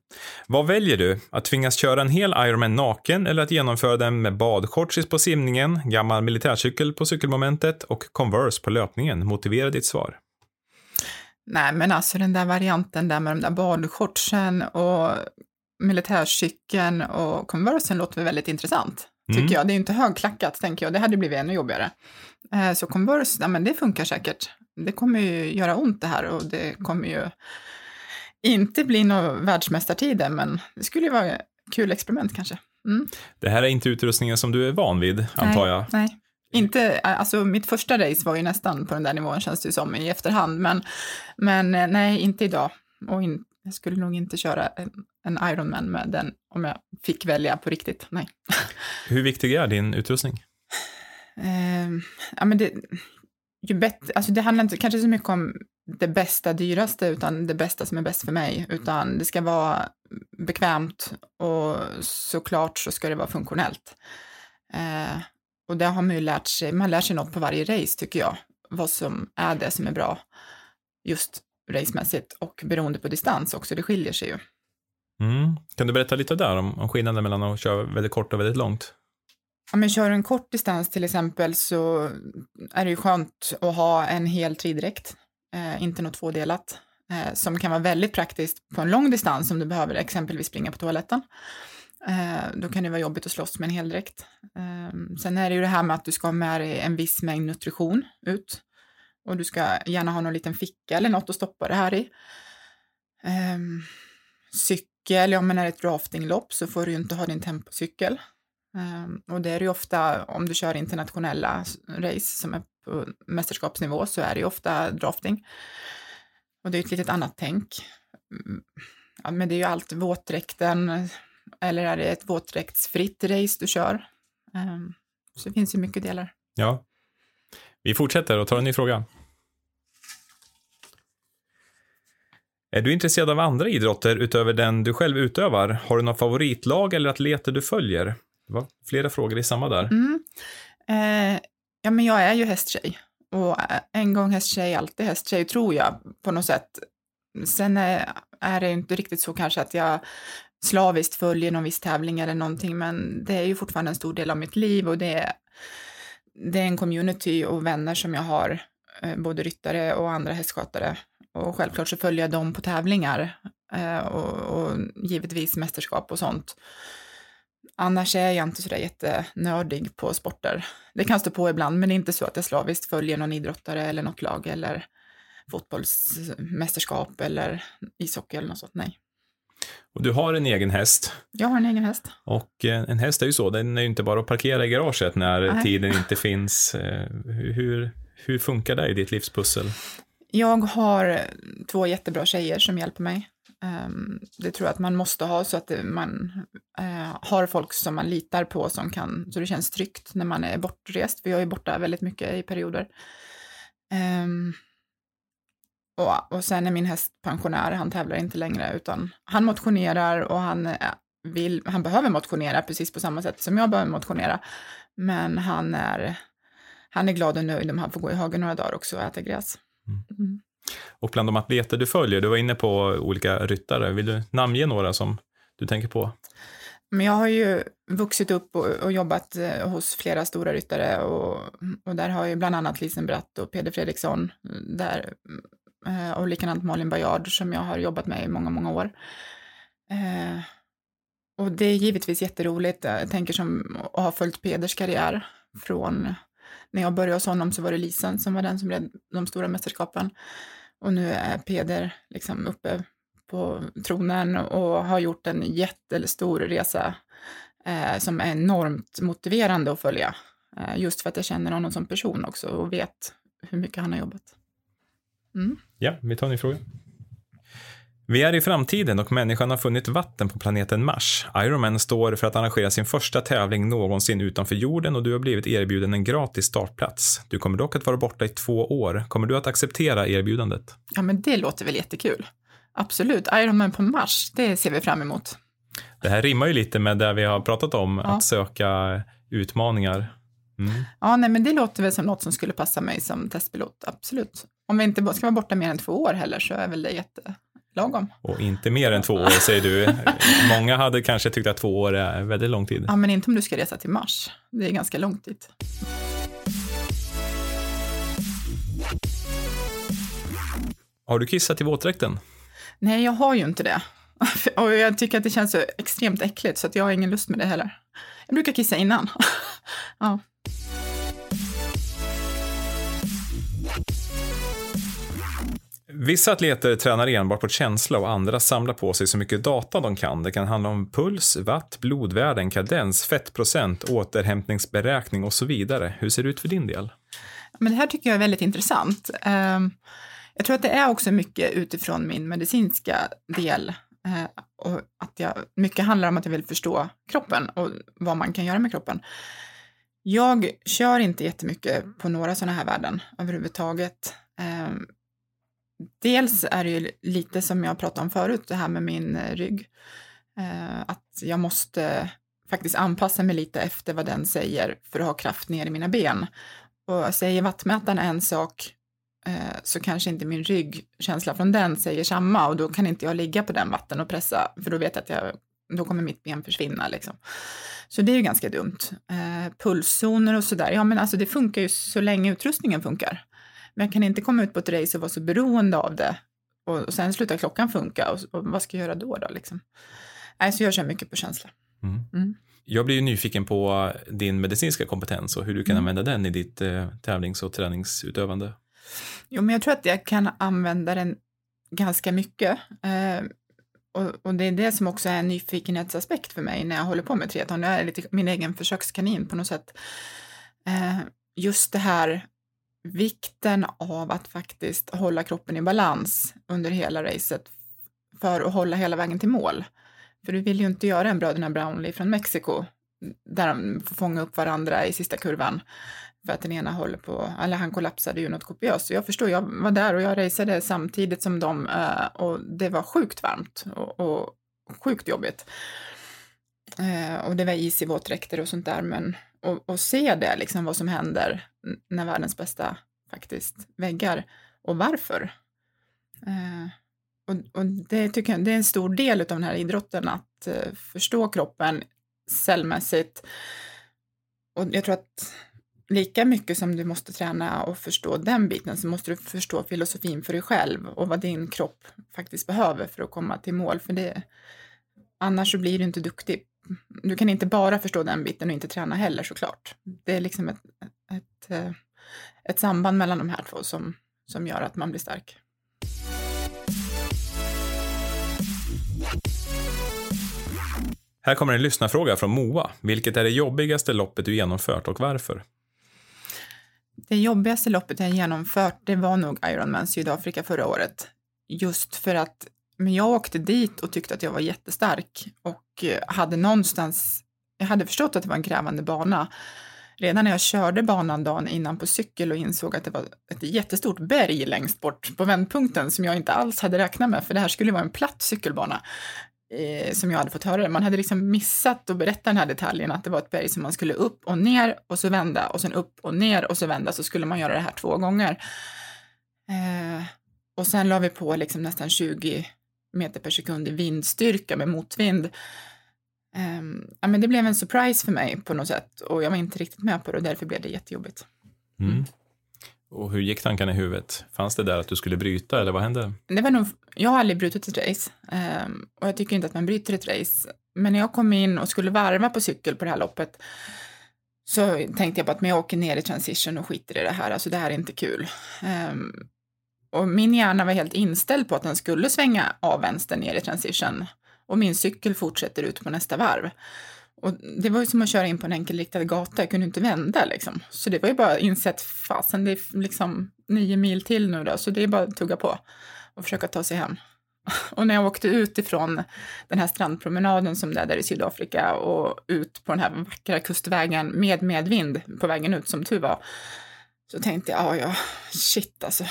Vad väljer du? Att tvingas köra en hel Ironman naken eller att genomföra den med badshortsis på simningen, gammal militärcykel på cykelmomentet och Converse på löpningen? Motivera ditt svar. Nej, men alltså den där varianten där med de där badshortsen och militärcykeln och Conversen låter väldigt intressant, tycker mm. jag. Det är ju inte högklackat, tänker jag. Det hade blivit ännu jobbigare. Eh, så Converse, ja men det funkar säkert. Det kommer ju göra ont det här och det kommer ju inte bli några världsmästartider, men det skulle ju vara ett kul experiment kanske. Mm. Det här är inte utrustningen som du är van vid, antar jag? Nej, inte, alltså mitt första race var ju nästan på den där nivån känns det som i efterhand, men, men eh, nej, inte idag. Och in, jag skulle nog inte köra en, en Ironman med den om jag fick välja på riktigt, nej. Hur viktig är din utrustning? Eh, ja, men det, ju bättre, alltså det handlar inte kanske så mycket om det bästa, dyraste, utan det bästa som är bäst för mig, utan det ska vara bekvämt och såklart så ska det vara funktionellt. Eh, och det har man ju lärt sig, man lär sig något på varje race tycker jag, vad som är det som är bra just racemässigt och beroende på distans också, det skiljer sig ju. Mm. Kan du berätta lite där om, om skillnaden mellan att köra väldigt kort och väldigt långt? Om jag kör en kort distans till exempel så är det ju skönt att ha en hel tridräkt eh, inte något tvådelat, eh, som kan vara väldigt praktiskt på en lång distans om du behöver exempelvis springa på toaletten. Eh, då kan det vara jobbigt att slåss med en heldräkt. Eh, sen är det ju det här med att du ska ha med dig en viss mängd nutrition ut och du ska gärna ha någon liten ficka eller något att stoppa det här i. Eh, cykel, ja men är det ett draftinglopp så får du ju inte ha din tempocykel. Ehm, och det är ju ofta om du kör internationella race som är på mästerskapsnivå så är det ju ofta drafting. Och det är ju ett litet annat tänk. Mm, ja, men det är ju allt våtdräkten, eller är det ett våtdräktsfritt race du kör? Ehm, så det finns ju mycket delar. Ja. Vi fortsätter och tar en ny fråga. Är du intresserad av andra idrotter utöver den du själv utövar? Har du något favoritlag eller atleter du följer? Det var flera frågor i samma där. Mm. Eh, ja, men jag är ju hästtjej. Och eh, en gång hästtjej, alltid hästtjej, tror jag på något sätt. Sen eh, är, det inte riktigt så kanske att jag slaviskt följer någon viss tävling eller någonting, men det är ju fortfarande en stor del av mitt liv och det är, det är en community och vänner som jag har, eh, både ryttare och andra hästskötare. Och självklart så följer jag dem på tävlingar eh, och, och givetvis mästerskap och sånt. Annars är jag inte sådär jättenördig på sporter. Det kan stå på ibland, men det är inte så att jag slaviskt följer någon idrottare eller något lag eller fotbollsmästerskap eller ishockey eller något sånt. Nej. Och du har en egen häst. Jag har en egen häst. Och eh, en häst är ju så, den är ju inte bara att parkera i garaget när Nej. tiden inte finns. Eh, hur, hur funkar det i ditt livspussel? Jag har eh, två jättebra tjejer som hjälper mig. Ehm, det tror jag att man måste ha så att man eh, har folk som man litar på som kan, så det känns tryggt när man är bortrest, för jag är borta väldigt mycket i perioder. Ehm, och, och sen är min häst pensionär, han tävlar inte längre, utan han motionerar och han, eh, vill, han behöver motionera precis på samma sätt som jag behöver motionera. Men han är, han är glad och nöjd om han får gå i hagen några dagar också och äta gräs. Mm. mm. Och bland de atleter du följer, du var inne på olika ryttare, vill du namnge några som du tänker på? Men jag har ju vuxit upp och, och jobbat eh, hos flera stora ryttare och, och där har ju bland annat Lisen Bratt och Peder Fredriksson där, eh, och likadant Malin Bajard som jag har jobbat med i många, många år. Eh, och det är givetvis jätteroligt. Jag tänker som att ha följt Peders karriär från när jag började hos honom så var det Lisen som var den som led de stora mästerskapen. Och nu är Peder liksom uppe på tronen och har gjort en jättestor resa eh, som är enormt motiverande att följa. Eh, just för att jag känner honom som person också och vet hur mycket han har jobbat. Mm. Ja, vi tar en ny fråga. Vi är i framtiden och människan har funnit vatten på planeten Mars. Ironman står för att arrangera sin första tävling någonsin utanför jorden och du har blivit erbjuden en gratis startplats. Du kommer dock att vara borta i två år. Kommer du att acceptera erbjudandet? Ja, men det låter väl jättekul. Absolut. Ironman på Mars, det ser vi fram emot. Det här rimmar ju lite med det vi har pratat om, ja. att söka utmaningar. Mm. Ja, nej, men det låter väl som något som skulle passa mig som testpilot, absolut. Om vi inte ska vara borta mer än två år heller så är väl det jätte, lagom. Och inte mer än två år säger du. Många hade kanske tyckt att två år är väldigt lång tid. Ja, men inte om du ska resa till Mars. Det är ganska långt dit. Har du kissat i våtdräkten? Nej, jag har ju inte det. Och jag tycker att det känns så extremt äckligt så att jag har ingen lust med det heller. Jag brukar kissa innan. ja. Vissa atleter tränar enbart på känsla och andra samlar på sig så mycket data de kan. Det kan handla om puls, watt, blodvärden, kadens, fettprocent, återhämtningsberäkning och så vidare. Hur ser det ut för din del? Men det här tycker jag är väldigt intressant. Ehm, jag tror att det är också mycket utifrån min medicinska del eh, och att jag, mycket handlar om att jag vill förstå kroppen och vad man kan göra med kroppen. Jag kör inte jättemycket på några sådana här värden överhuvudtaget. Ehm, Dels är det ju lite som jag pratade om förut, det här med min eh, rygg. Eh, att jag måste faktiskt anpassa mig lite efter vad den säger för att ha kraft ner i mina ben. Och säger vattmätaren en sak eh, så kanske inte min ryggkänsla från den säger samma och då kan inte jag ligga på den vatten och pressa för då vet jag att jag, då kommer mitt ben försvinna liksom. Så det är ju ganska dumt. Eh, pulszoner och sådär, ja men alltså det funkar ju så länge utrustningen funkar. Men jag kan inte komma ut på ett race och vara så beroende av det och, och sen slutar klockan funka och, och, vad ska jag göra då? då liksom? Nej, så jag kör mycket på känsla. Mm. Mm. Jag blir ju nyfiken på din medicinska kompetens och hur du kan mm. använda den i ditt eh, tävlings och träningsutövande. Jo, men jag tror att jag kan använda den ganska mycket. Eh, och, och, det är det som också är en nyfikenhetsaspekt för mig när jag håller på med triathlon. Jag är lite min egen försökskanin på något sätt. Eh, just det här vikten av att faktiskt hålla kroppen i balans under hela racet för att hålla hela vägen till mål. För du vill ju inte göra en bröderna Brownlee från Mexiko där de får fånga upp varandra i sista kurvan för att den ena håller på, eller han kollapsade ju något kopiöst. Så jag förstår, jag var där och jag raceade samtidigt som dem eh, och det var sjukt varmt och, och sjukt jobbigt. Eh, och det var is i våtdräkter och sånt där, men och, och se det, liksom vad som händer när världens bästa faktiskt väggar och varför. Eh, och, och, det tycker jag det är en stor del av den här idrotten, att eh, förstå kroppen cellmässigt. Och jag tror att lika mycket som du måste träna och förstå den biten så måste du förstå filosofin för dig själv och vad din kropp faktiskt behöver för att komma till mål. För det, annars så blir du inte duktig. Du kan inte bara förstå den biten och inte träna heller såklart. Det är liksom ett, ett, eh, ett samband mellan de här två som, som gör att man blir stark. Här kommer en lyssnarfråga från Moa. Vilket är det jobbigaste loppet du genomfört och varför? Det jobbigaste loppet jag genomfört, det var nog Ironman Sydafrika förra året. Just för att men jag åkte dit och tyckte att jag var jättestark och eh, hade någonstans, jag hade förstått att det var en krävande bana. Redan när jag körde banan dagen innan på cykel och insåg att det var ett jättestort berg längst bort på vändpunkten som jag inte alls hade räknat med, för det här skulle vara en platt cykelbana eh, som jag hade fått höra. Man hade liksom missat att berätta den här detaljen, att det var ett berg som man skulle upp och ner och så vända och sen upp och ner och så vända, så skulle man göra det här två gånger. Eh, och sen la vi på liksom nästan 20 meter per sekund i vindstyrka med motvind. Um, ja, men det blev en surprise för mig på något sätt och jag var inte riktigt med på det och därför blev det jättejobbigt. Mm. Och hur gick tankarna i huvudet? Fanns det där att du skulle bryta eller vad hände? Det var nog, jag har aldrig brutit ett race um, och jag tycker inte att man bryter ett race. Men när jag kom in och skulle varva på cykel på det här loppet så tänkte jag på att men jag åker ner i transition och skiter i det här, alltså det här är inte kul. Um, och min hjärna var helt inställd på att den skulle svänga av vänster ner i transition och min cykel fortsätter ut på nästa varv. Och det var ju som att köra in på en enkelriktad gata, jag kunde inte vända liksom. Så det var ju bara insett, fasen det är liksom nio mil till nu då, så det är bara att tugga på och försöka ta sig hem. Och när jag åkte ut ifrån den här strandpromenaden som det är där i Sydafrika och ut på den här vackra kustvägen med medvind på vägen ut som tur var, så tänkte jag, ja, ja, shit alltså.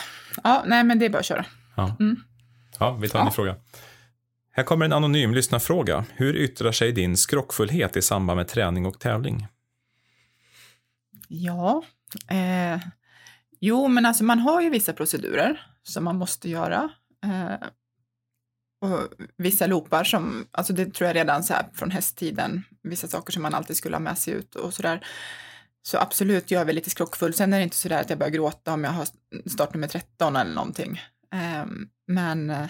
Ja, nej, men det är bara att köra. Ja, mm. ja vi tar en ja. fråga. Här kommer en anonym lyssnarfråga. Hur yttrar sig din skrockfullhet i samband med träning och tävling? Ja, eh, jo, men alltså man har ju vissa procedurer som man måste göra. Eh, och vissa loopar som, alltså det tror jag redan så här från hästtiden, vissa saker som man alltid skulle ha med sig ut och sådär. Så absolut, jag är väl lite skrockfull. Sen är det inte så där att jag börjar gråta om jag har startnummer 13 eller någonting. Um, men, uh,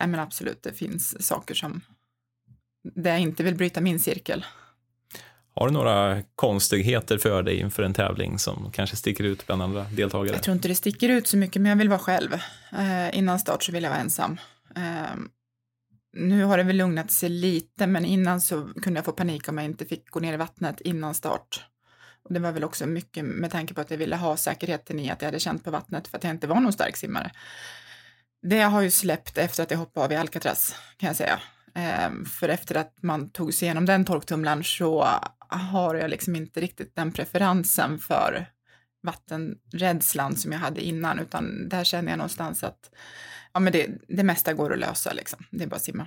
men absolut, det finns saker som där jag inte vill bryta min cirkel. Har du några konstigheter för dig inför en tävling som kanske sticker ut bland andra deltagare? Jag tror inte det sticker ut så mycket, men jag vill vara själv. Uh, innan start så vill jag vara ensam. Uh, nu har det väl lugnat sig lite, men innan så kunde jag få panik om jag inte fick gå ner i vattnet innan start. Och det var väl också mycket med tanke på att jag ville ha säkerheten i att jag hade känt på vattnet för att jag inte var någon stark simmare. Det har ju släppt efter att jag hoppade av i Alcatraz, kan jag säga. Ehm, för efter att man tog sig igenom den torktumlaren så har jag liksom inte riktigt den preferensen för vattenrädslan som jag hade innan, utan där känner jag någonstans att ja, men det, det mesta går att lösa. Liksom. Det är bara att simma.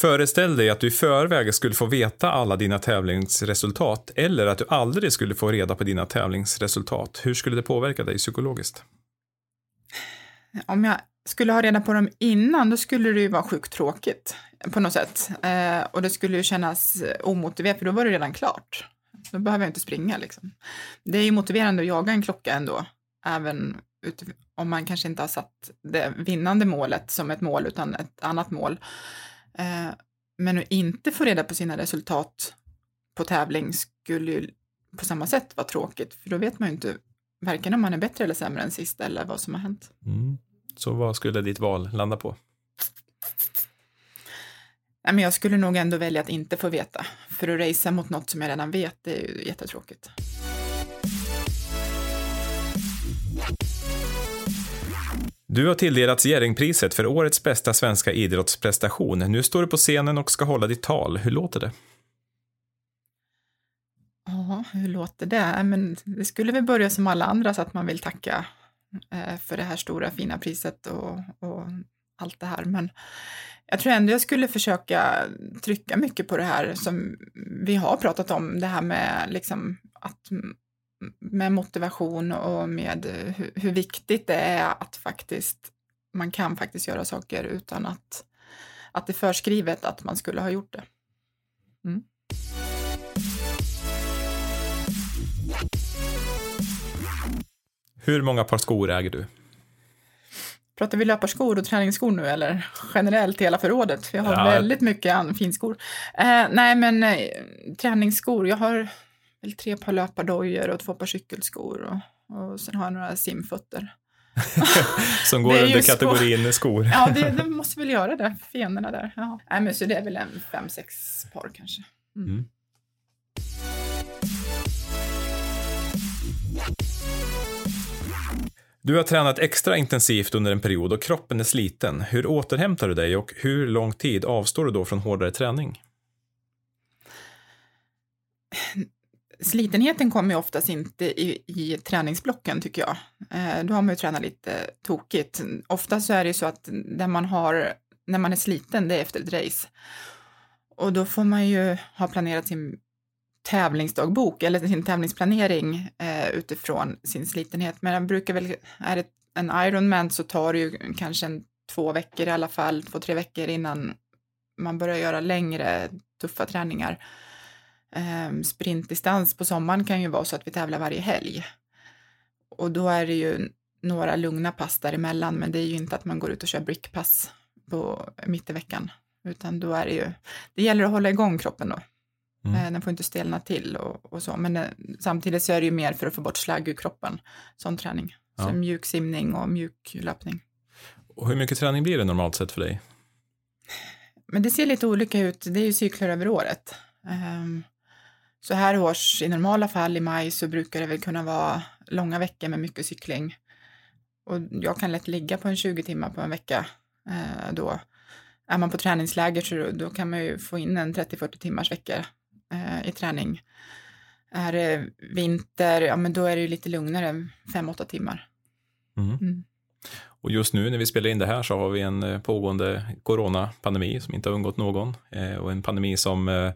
Föreställ dig att du i förväg skulle få veta alla dina tävlingsresultat eller att du aldrig skulle få reda på dina tävlingsresultat. Hur skulle det påverka dig psykologiskt? Om jag skulle ha reda på dem innan, då skulle det ju vara sjukt tråkigt på något sätt. Eh, och det skulle ju kännas omotiverat, för då var det redan klart. Då behöver jag inte springa liksom. Det är ju motiverande att jaga en klocka ändå, även om man kanske inte har satt det vinnande målet som ett mål, utan ett annat mål. Eh, men att inte få reda på sina resultat på tävling skulle ju på samma sätt vara tråkigt, för då vet man ju inte varken om man är bättre eller sämre än sist eller vad som har hänt. Mm. Så vad skulle ditt val landa på? Nej, men jag skulle nog ändå välja att inte få veta, för att racea mot något som jag redan vet, det är ju jättetråkigt. Du har tilldelats Jerringpriset för årets bästa svenska idrottsprestation. Nu står du på scenen och ska hålla ditt tal. Hur låter det? Ja, hur låter det? Men det skulle väl börja som alla andra så att man vill tacka eh, för det här stora fina priset och, och allt det här. Men jag tror ändå jag skulle försöka trycka mycket på det här som vi har pratat om, det här med liksom att med motivation och med hur, hur viktigt det är att faktiskt man kan faktiskt göra saker utan att, att det är förskrivet att man skulle ha gjort det. Mm. Hur många par skor äger du? Pratar vi löparskor och träningsskor nu eller generellt hela förrådet? Vi har ja. väldigt mycket finskor. Eh, nej, men eh, träningsskor. Jag har väl tre par löpardojor och två par cykelskor och, och sen har jag några simfötter. Som går under kategorin skor. ja, det, det, måste väl göra det, fenorna där. Ja. Nej, men så det är väl en fem, sex par kanske. Mm. Mm. Du har tränat extra intensivt under en period och kroppen är sliten. Hur återhämtar du dig och hur lång tid avstår du då från hårdare träning? Slitenheten kommer ju oftast inte i, i träningsblocken tycker jag. Eh, då har man ju tränat lite tokigt. Ofta så är det ju så att där man har, när man är sliten, det är efter ett race. Och då får man ju ha planerat sin tävlingsdagbok eller sin tävlingsplanering eh, utifrån sin slitenhet. Men jag brukar väl, är det en Ironman så tar det ju kanske en, två veckor i alla fall, två, tre veckor innan man börjar göra längre tuffa träningar. Eh, sprintdistans på sommaren kan ju vara så att vi tävlar varje helg. Och då är det ju några lugna pass däremellan, men det är ju inte att man går ut och kör brickpass på, mitt i veckan, utan då är det ju, det gäller att hålla igång kroppen då. Mm. Eh, den får inte stelna till och, och så, men det, eh, samtidigt så är det ju mer för att få bort slagg ur kroppen, sån träning. Ja. Så mjuk simning och mjuk löpning. Och hur mycket träning blir det normalt sett för dig? Men det ser lite olika ut, det är ju cykler över året. Um, så här års, i normala fall i maj, så brukar det väl kunna vara långa veckor med mycket cykling. Och jag kan lätt ligga på en 20 timmar på en vecka uh, då. Är man på träningsläger så då, då kan man ju få in en 30-40 timmars vecka eh, i träning. Är det vinter, ja men då är det ju lite lugnare, fem, åtta timmar. Mm. Mm. Och just nu när vi spelar in det här så har vi en eh, pågående coronapandemi som inte har undgått någon eh, och en pandemi som, eh,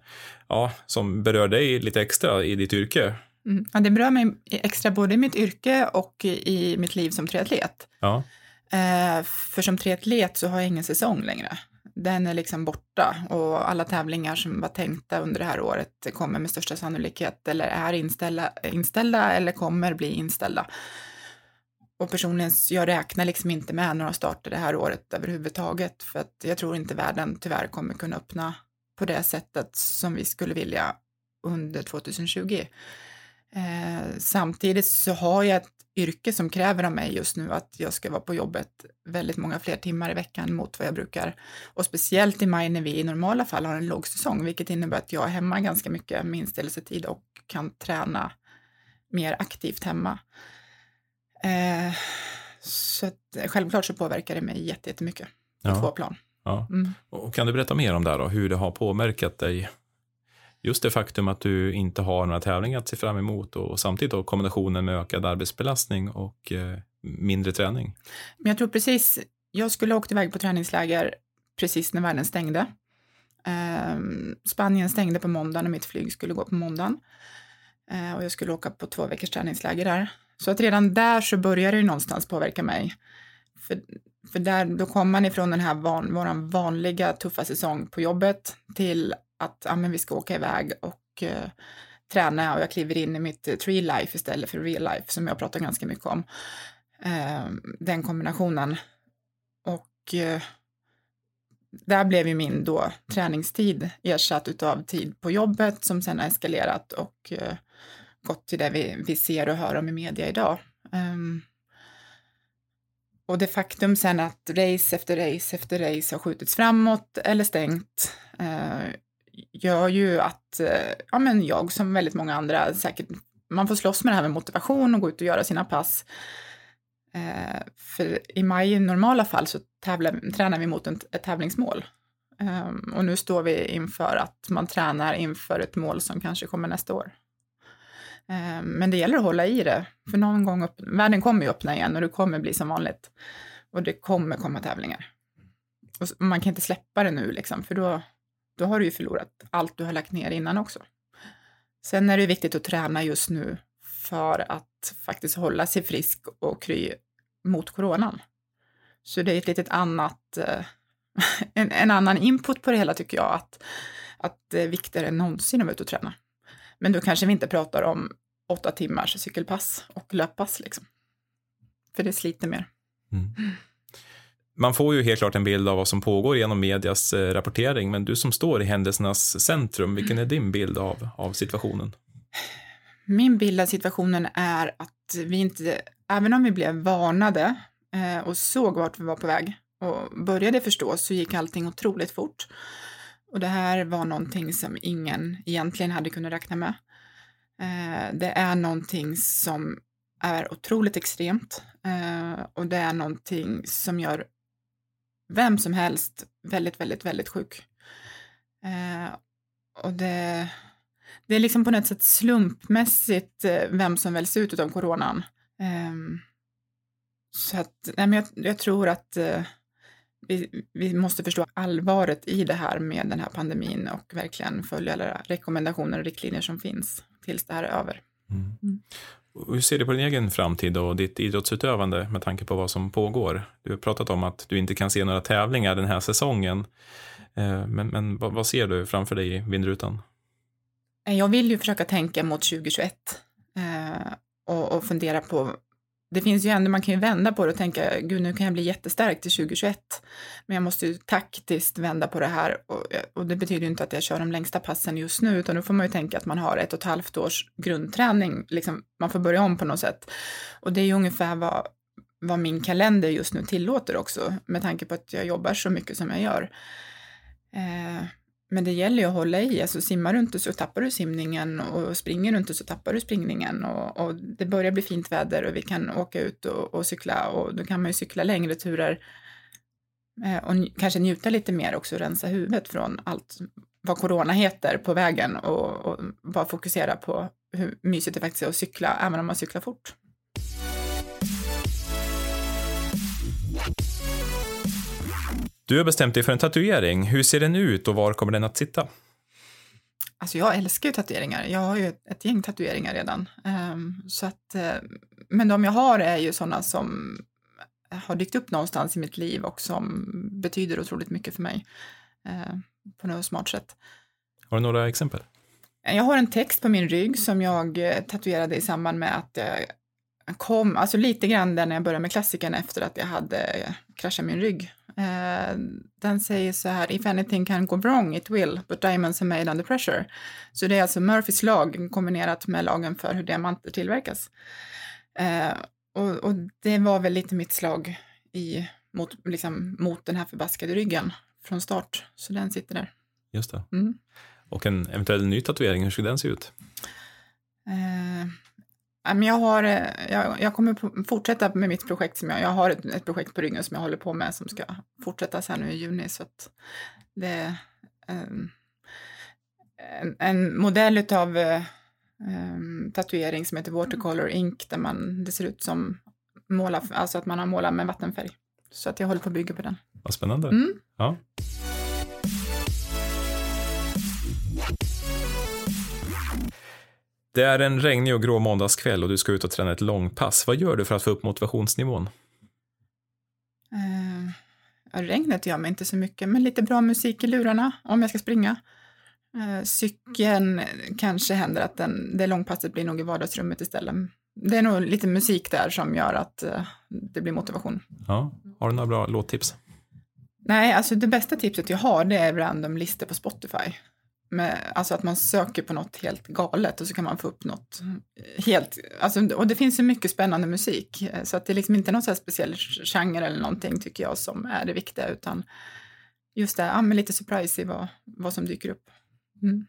ja, som berör dig lite extra i ditt yrke. Mm. Ja, det berör mig extra både i mitt yrke och i mitt liv som triatlet. Ja. För som triatlet så har jag ingen säsong längre den är liksom borta och alla tävlingar som var tänkta under det här året kommer med största sannolikhet eller är inställda, inställda eller kommer bli inställda. Och personligen, jag räknar liksom inte med några starter det här året överhuvudtaget för att jag tror inte världen tyvärr kommer kunna öppna på det sättet som vi skulle vilja under 2020. Eh, samtidigt så har jag ett yrke som kräver av mig just nu att jag ska vara på jobbet väldigt många fler timmar i veckan mot vad jag brukar. Och speciellt i maj när vi i normala fall har en lågsäsong, vilket innebär att jag är hemma ganska mycket med inställelsetid och kan träna mer aktivt hemma. Eh, så att, självklart så påverkar det mig jättemycket på ja. två plan. Ja. Mm. Och kan du berätta mer om det här då, hur det har påverkat dig just det faktum att du inte har några tävlingar att se fram emot och samtidigt då kombinationen med ökad arbetsbelastning och eh, mindre träning. Men jag tror precis, jag skulle ha åkt iväg på träningsläger precis när världen stängde. Eh, Spanien stängde på måndagen och mitt flyg skulle gå på måndagen. Eh, och jag skulle åka på två veckors träningsläger där. Så att redan där så började det någonstans påverka mig. För, för där, då kom man ifrån den här van, våran vanliga tuffa säsong på jobbet till att ja, men vi ska åka iväg och eh, träna och jag kliver in i mitt eh, tree life istället för real life som jag pratar ganska mycket om. Eh, den kombinationen. Och eh, där blev ju min då träningstid ersatt utav tid på jobbet som sen har eskalerat och eh, gått till det vi, vi ser och hör om i media idag. Um, och det faktum sen att race efter race efter race har skjutits framåt eller stängt uh, gör ju att uh, ja, men jag som väldigt många andra säkert, man får slåss med det här med motivation och gå ut och göra sina pass. Eh, för i maj i normala fall så tävlar, tränar vi mot ett, ett tävlingsmål. Ehm, och nu står vi inför att man tränar inför ett mål som kanske kommer nästa år. Ehm, men det gäller att hålla i det, för någon gång upp, världen kommer ju öppna igen och det kommer bli som vanligt. Och det kommer komma tävlingar. och man kan inte släppa det nu, liksom, för då, då har du ju förlorat allt du har lagt ner innan också. Sen är det viktigt att träna just nu för att faktiskt hålla sig frisk och kry mot coronan. Så det är ett litet annat, eh, en, en annan input på det hela tycker jag, att, att det är viktigare än någonsin att vara ute och träna. Men då kanske vi inte pratar om åtta timmars cykelpass och löppass liksom. För det sliter mer. Mm. Man får ju helt klart en bild av vad som pågår genom medias eh, rapportering, men du som står i händelsernas centrum, vilken är din bild av, av situationen? Min bild av situationen är att vi inte, även om vi blev varnade eh, och såg vart vi var på väg och började förstå så gick allting otroligt fort. Och det här var någonting som ingen egentligen hade kunnat räkna med. Eh, det är någonting som är otroligt extremt eh, och det är någonting som gör vem som helst väldigt, väldigt, väldigt sjuk. Eh, och det, det är liksom på något sätt slumpmässigt eh, vem som väljs ut av coronan. Eh, så att, nej, men jag, jag tror att eh, vi, vi, måste förstå allvaret i det här med den här pandemin och verkligen följa alla rekommendationer och riktlinjer som finns tills det här är över. Mm. Mm. Hur ser du på din egen framtid och ditt idrottsutövande med tanke på vad som pågår? Du har pratat om att du inte kan se några tävlingar den här säsongen. Eh, men, men vad, vad ser du framför dig i vindrutan? Jag vill ju försöka tänka mot 2021 eh, och, och fundera på det finns ju ändå, man kan ju vända på det och tänka, gud nu kan jag bli jättestark till 2021. Men jag måste ju taktiskt vända på det här och, och, det betyder ju inte att jag kör de längsta passen just nu, utan då får man ju tänka att man har ett och ett halvt års grundträning, liksom, man får börja om på något sätt. Och det är ju ungefär vad, vad min kalender just nu tillåter också, med tanke på att jag jobbar så mycket som jag gör. Eh, men det gäller ju att hålla i, alltså simmar du inte så tappar du simningen och springer du inte så tappar du springningen. Och, och det börjar bli fint väder och vi kan åka ut och, och cykla. Och då kan man ju cykla längre turer eh, och kanske njuta lite mer också, rensa huvudet från allt vad corona heter på vägen och, och bara fokusera på hur mysigt det faktiskt är att cykla, även om man cyklar fort. Du har bestämt dig för en tatuering. Hur ser den ut och var kommer den att sitta? Alltså jag älskar ju tatueringar. Jag har ju ett, gäng tatueringar redan. Um, så att, uh, men de jag har är ju sådana som har dykt upp någonstans i mitt liv och som betyder otroligt mycket för mig uh, på något smart sätt. Har du några exempel? Jag har en text på min rygg som jag eh, tatuerade i samband med att jag kom, alltså lite grann där när jag började med klassiken efter att jag hade kraschat min rygg Eh, den säger så här, if anything can go wrong it will, but diamonds are made under pressure. Så det är alltså Murphys lag kombinerat med lagen för hur diamanter tillverkas. Uh, och, och, det var väl lite mitt slag i, mot, liksom, mot den här förbaskade ryggen från start. Så den sitter där. Just det. Mm. Och en eventuell ny tatuering, hur skulle den se ut? Uh, jag, har, eh, jag, jag kommer fortsätta med mitt projekt. Som jag, jag har ett, ett, projekt på ryggen som jag håller på med som ska fortsätta sen nu i juni. Så att det är um, en, en, modell av um, ehm, tatuering som heter Watercolor Ink där man, det ser ut som måla, alltså att man har målat med vattenfärg. Så att jag håller på att bygga på den. Vad spännande. Mm. Ja. Det är en regnig och grå måndagskväll och du ska ut och träna ett långpass. Vad gör du för att få upp motivationsnivån? Uh, regnet gör mig inte så mycket, men lite bra musik i lurarna om jag ska springa. Uh, cykeln kanske händer att den, det långpasset blir nog i vardagsrummet istället. Det är nog lite musik där som gör att uh, det blir motivation. Ja. Har du några bra låttips? Nej, alltså det bästa tipset jag har det är random listor på Spotify. Med, alltså att man söker på något helt galet och så kan man få upp något helt, alltså, och det finns så mycket spännande musik så att det är liksom inte någon så speciell genre eller någonting tycker jag som är det viktiga utan just det, ja, men lite surprise i vad, vad som dyker upp. Mm.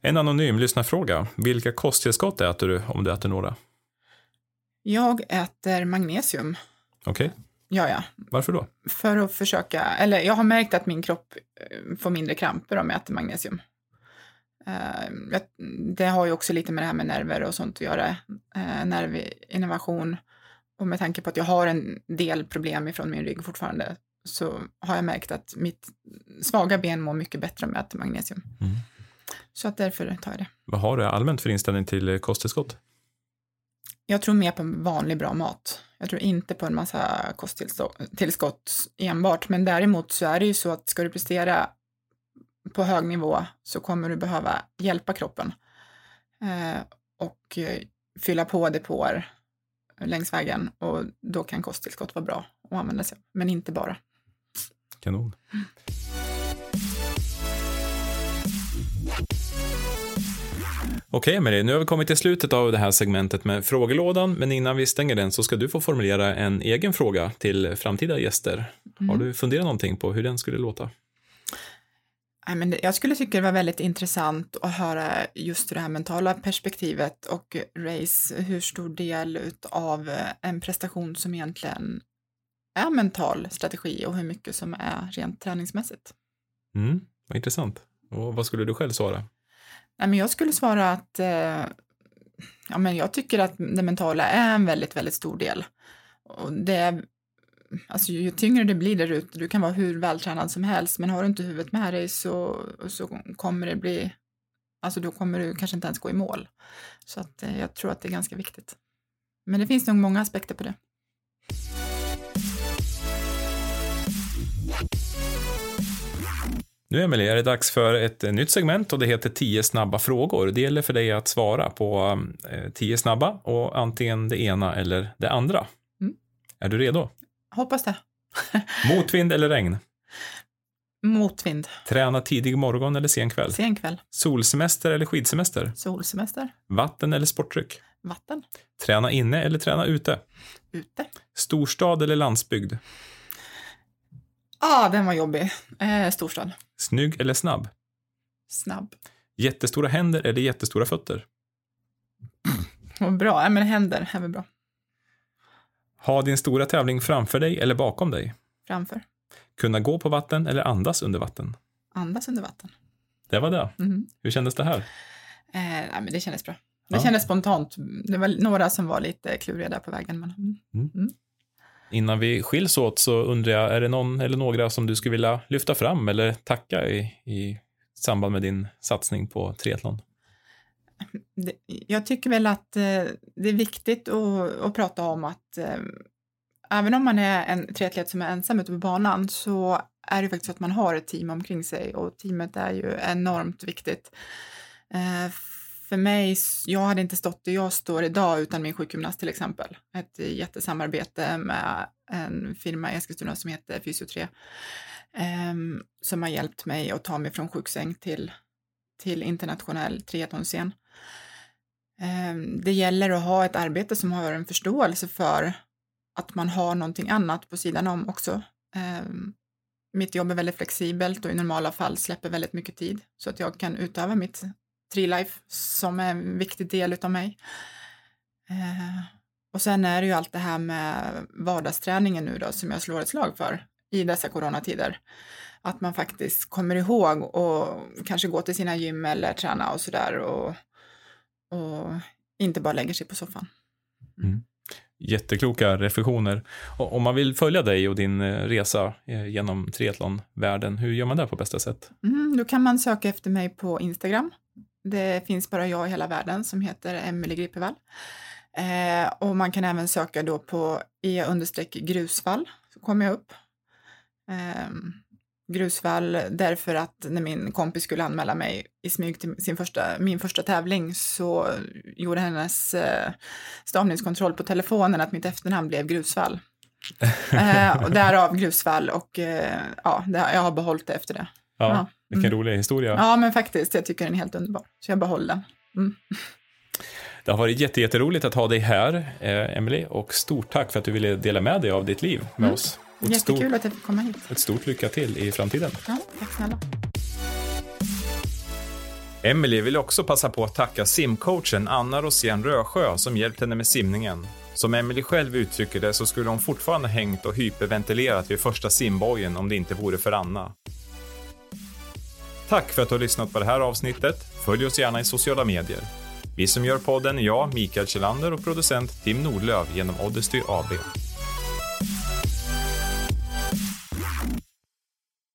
En anonym lyssnarfråga. Vilka kosttillskott äter du om du äter några? Jag äter magnesium. Okej. Okay. Ja, ja. Varför då? För att försöka, eller jag har märkt att min kropp eh, får mindre kramper om jag äter magnesium. Uh, det har ju också lite med det här med nerver och sånt att göra. Uh, nervinnervation. och med tanke på att jag har en del problem ifrån min rygg fortfarande så har jag märkt att mitt svaga ben mår mycket bättre om jag äter magnesium. Mm. Så att därför tar jag det. Vad har du allmänt för inställning till eh, kosttillskott? Jag tror mer på vanlig bra mat. Jag tror inte på en massa kosttillskott enbart, men däremot så är det ju så att ska du prestera på hög nivå så kommer du behöva hjälpa kroppen eh, och eh, fylla på depåer längs vägen och då kan kosttillskott vara bra att använda sig av, men inte bara. Kanon. Okej Emelie, nu har vi kommit till slutet av det här segmentet med frågelådan, men innan vi stänger den så ska du få formulera en egen fråga till framtida gäster. Mm. Har du funderat någonting på hur den skulle låta? jag skulle tycka det var väldigt intressant att höra just det här mentala perspektivet och race, hur stor del av en prestation som egentligen är mental strategi och hur mycket som är rent träningsmässigt. Mm, vad intressant. Och vad skulle du själv svara? Nej, men jag skulle svara att eh, ja, men jag tycker att det mentala är en väldigt, väldigt stor del. Och det alltså ju tyngre det blir där ute, du kan vara hur vältränad som helst, men har du inte huvudet med dig så, så kommer det bli, alltså då kommer du kanske inte ens gå i mål. Så att eh, jag tror att det är ganska viktigt. Men det finns nog många aspekter på det. Nu Emelie är det dags för ett eh, nytt segment och det heter 10 snabba frågor. Det gäller för dig att svara på 10 eh, snabba och antingen det ena eller det andra. Mm. Är du redo? Hoppas det. Motvind eller regn? Motvind. Träna tidig morgon eller sen kväll? Sen kväll. Solsemester eller skidsemester? Solsemester. Vatten eller sportdryck? Vatten. Träna inne eller träna ute? Ute. Storstad eller landsbygd? ah, den var jobbig. Eh, storstad. Snygg eller snabb? Snabb. Jättestora händer eller jättestora fötter? Vad bra. Ja, men händer är väl bra. Ha din stora tävling framför dig eller bakom dig? Framför. Kunna gå på vatten eller andas under vatten? Andas under vatten. Det var det. Mm. Hur kändes det här? Eh, nej, men det kändes bra. Det ja. kändes spontant. Det var några som var lite kluriga där på vägen. Men... Mm. Mm. Innan vi skiljs åt så undrar jag, är det någon eller några som du skulle vilja lyfta fram eller tacka i, i samband med din satsning på triathlon? jag tycker väl att eh, det är viktigt att, att prata om att eh, även om man är en triatlet som är ensam ute på banan så är det faktiskt så att man har ett team omkring sig och teamet är ju enormt viktigt. Eh, för mig, jag hade inte stått där jag står idag utan min sjukgymnast till exempel. Ett jättesamarbete med en firma i Eskilstuna som heter Fysio3 ehm, som har hjälpt mig att ta mig från sjuksäng till, till internationell triathlonscen. Um, det gäller att ha ett arbete som har en förståelse för att man har någonting annat på sidan om också. Um, mitt jobb är väldigt flexibelt och i normala fall släpper väldigt mycket tid så att jag kan utöva mitt tree-life som är en viktig del utav mig. Ehm, och sen är det ju allt det här med vardagsträningen nu då som jag slår ett slag för i dessa coronatider. Att man faktiskt kommer ihåg och kanske gå till sina gym eller träna och sådär och och inte bara lägger sig på soffan. Mm. Jättekloka reflektioner. Och om man vill följa dig och din eh, resa eh, genom triathlonvärlden, hur gör man det på bästa sätt? Mm, då kan man söka efter mig på Instagram. Det finns bara jag i hela världen som heter Emelie Gripevall. Eh, och man kan även söka då på e-grusfall, så kommer jag upp. Eh, grusvall därför att när min kompis skulle anmäla mig i smyg till sin första, min första tävling så gjorde hennes eh, stavningskontroll på telefonen att mitt efternamn blev Grusvall. eh, och därav Grusvall och eh, ja, jag har behållit det efter det. Ja, ja. Vilken mm. rolig historia. Ja, men faktiskt, jag tycker den är helt underbar. Så jag behåller den. Mm. Det har varit jätteroligt att ha dig här, eh, Emily, och stort tack för att du ville dela med dig av ditt liv med mm. oss. Jättekul stort, att jag fick komma hit. Ett stort lycka till i framtiden. Ja, tack snälla. Emelie vill också passa på att tacka simcoachen Anna Rosén Rösjö som hjälpt henne med simningen. Som Emelie själv uttrycker det så skulle hon fortfarande hängt och hyperventilerat vid första simbojen om det inte vore för Anna. Tack för att du har lyssnat på det här avsnittet. Följ oss gärna i sociala medier. Vi som gör podden är jag, Mikael Kjellander och producent Tim Nordlöf genom Oddesty AB.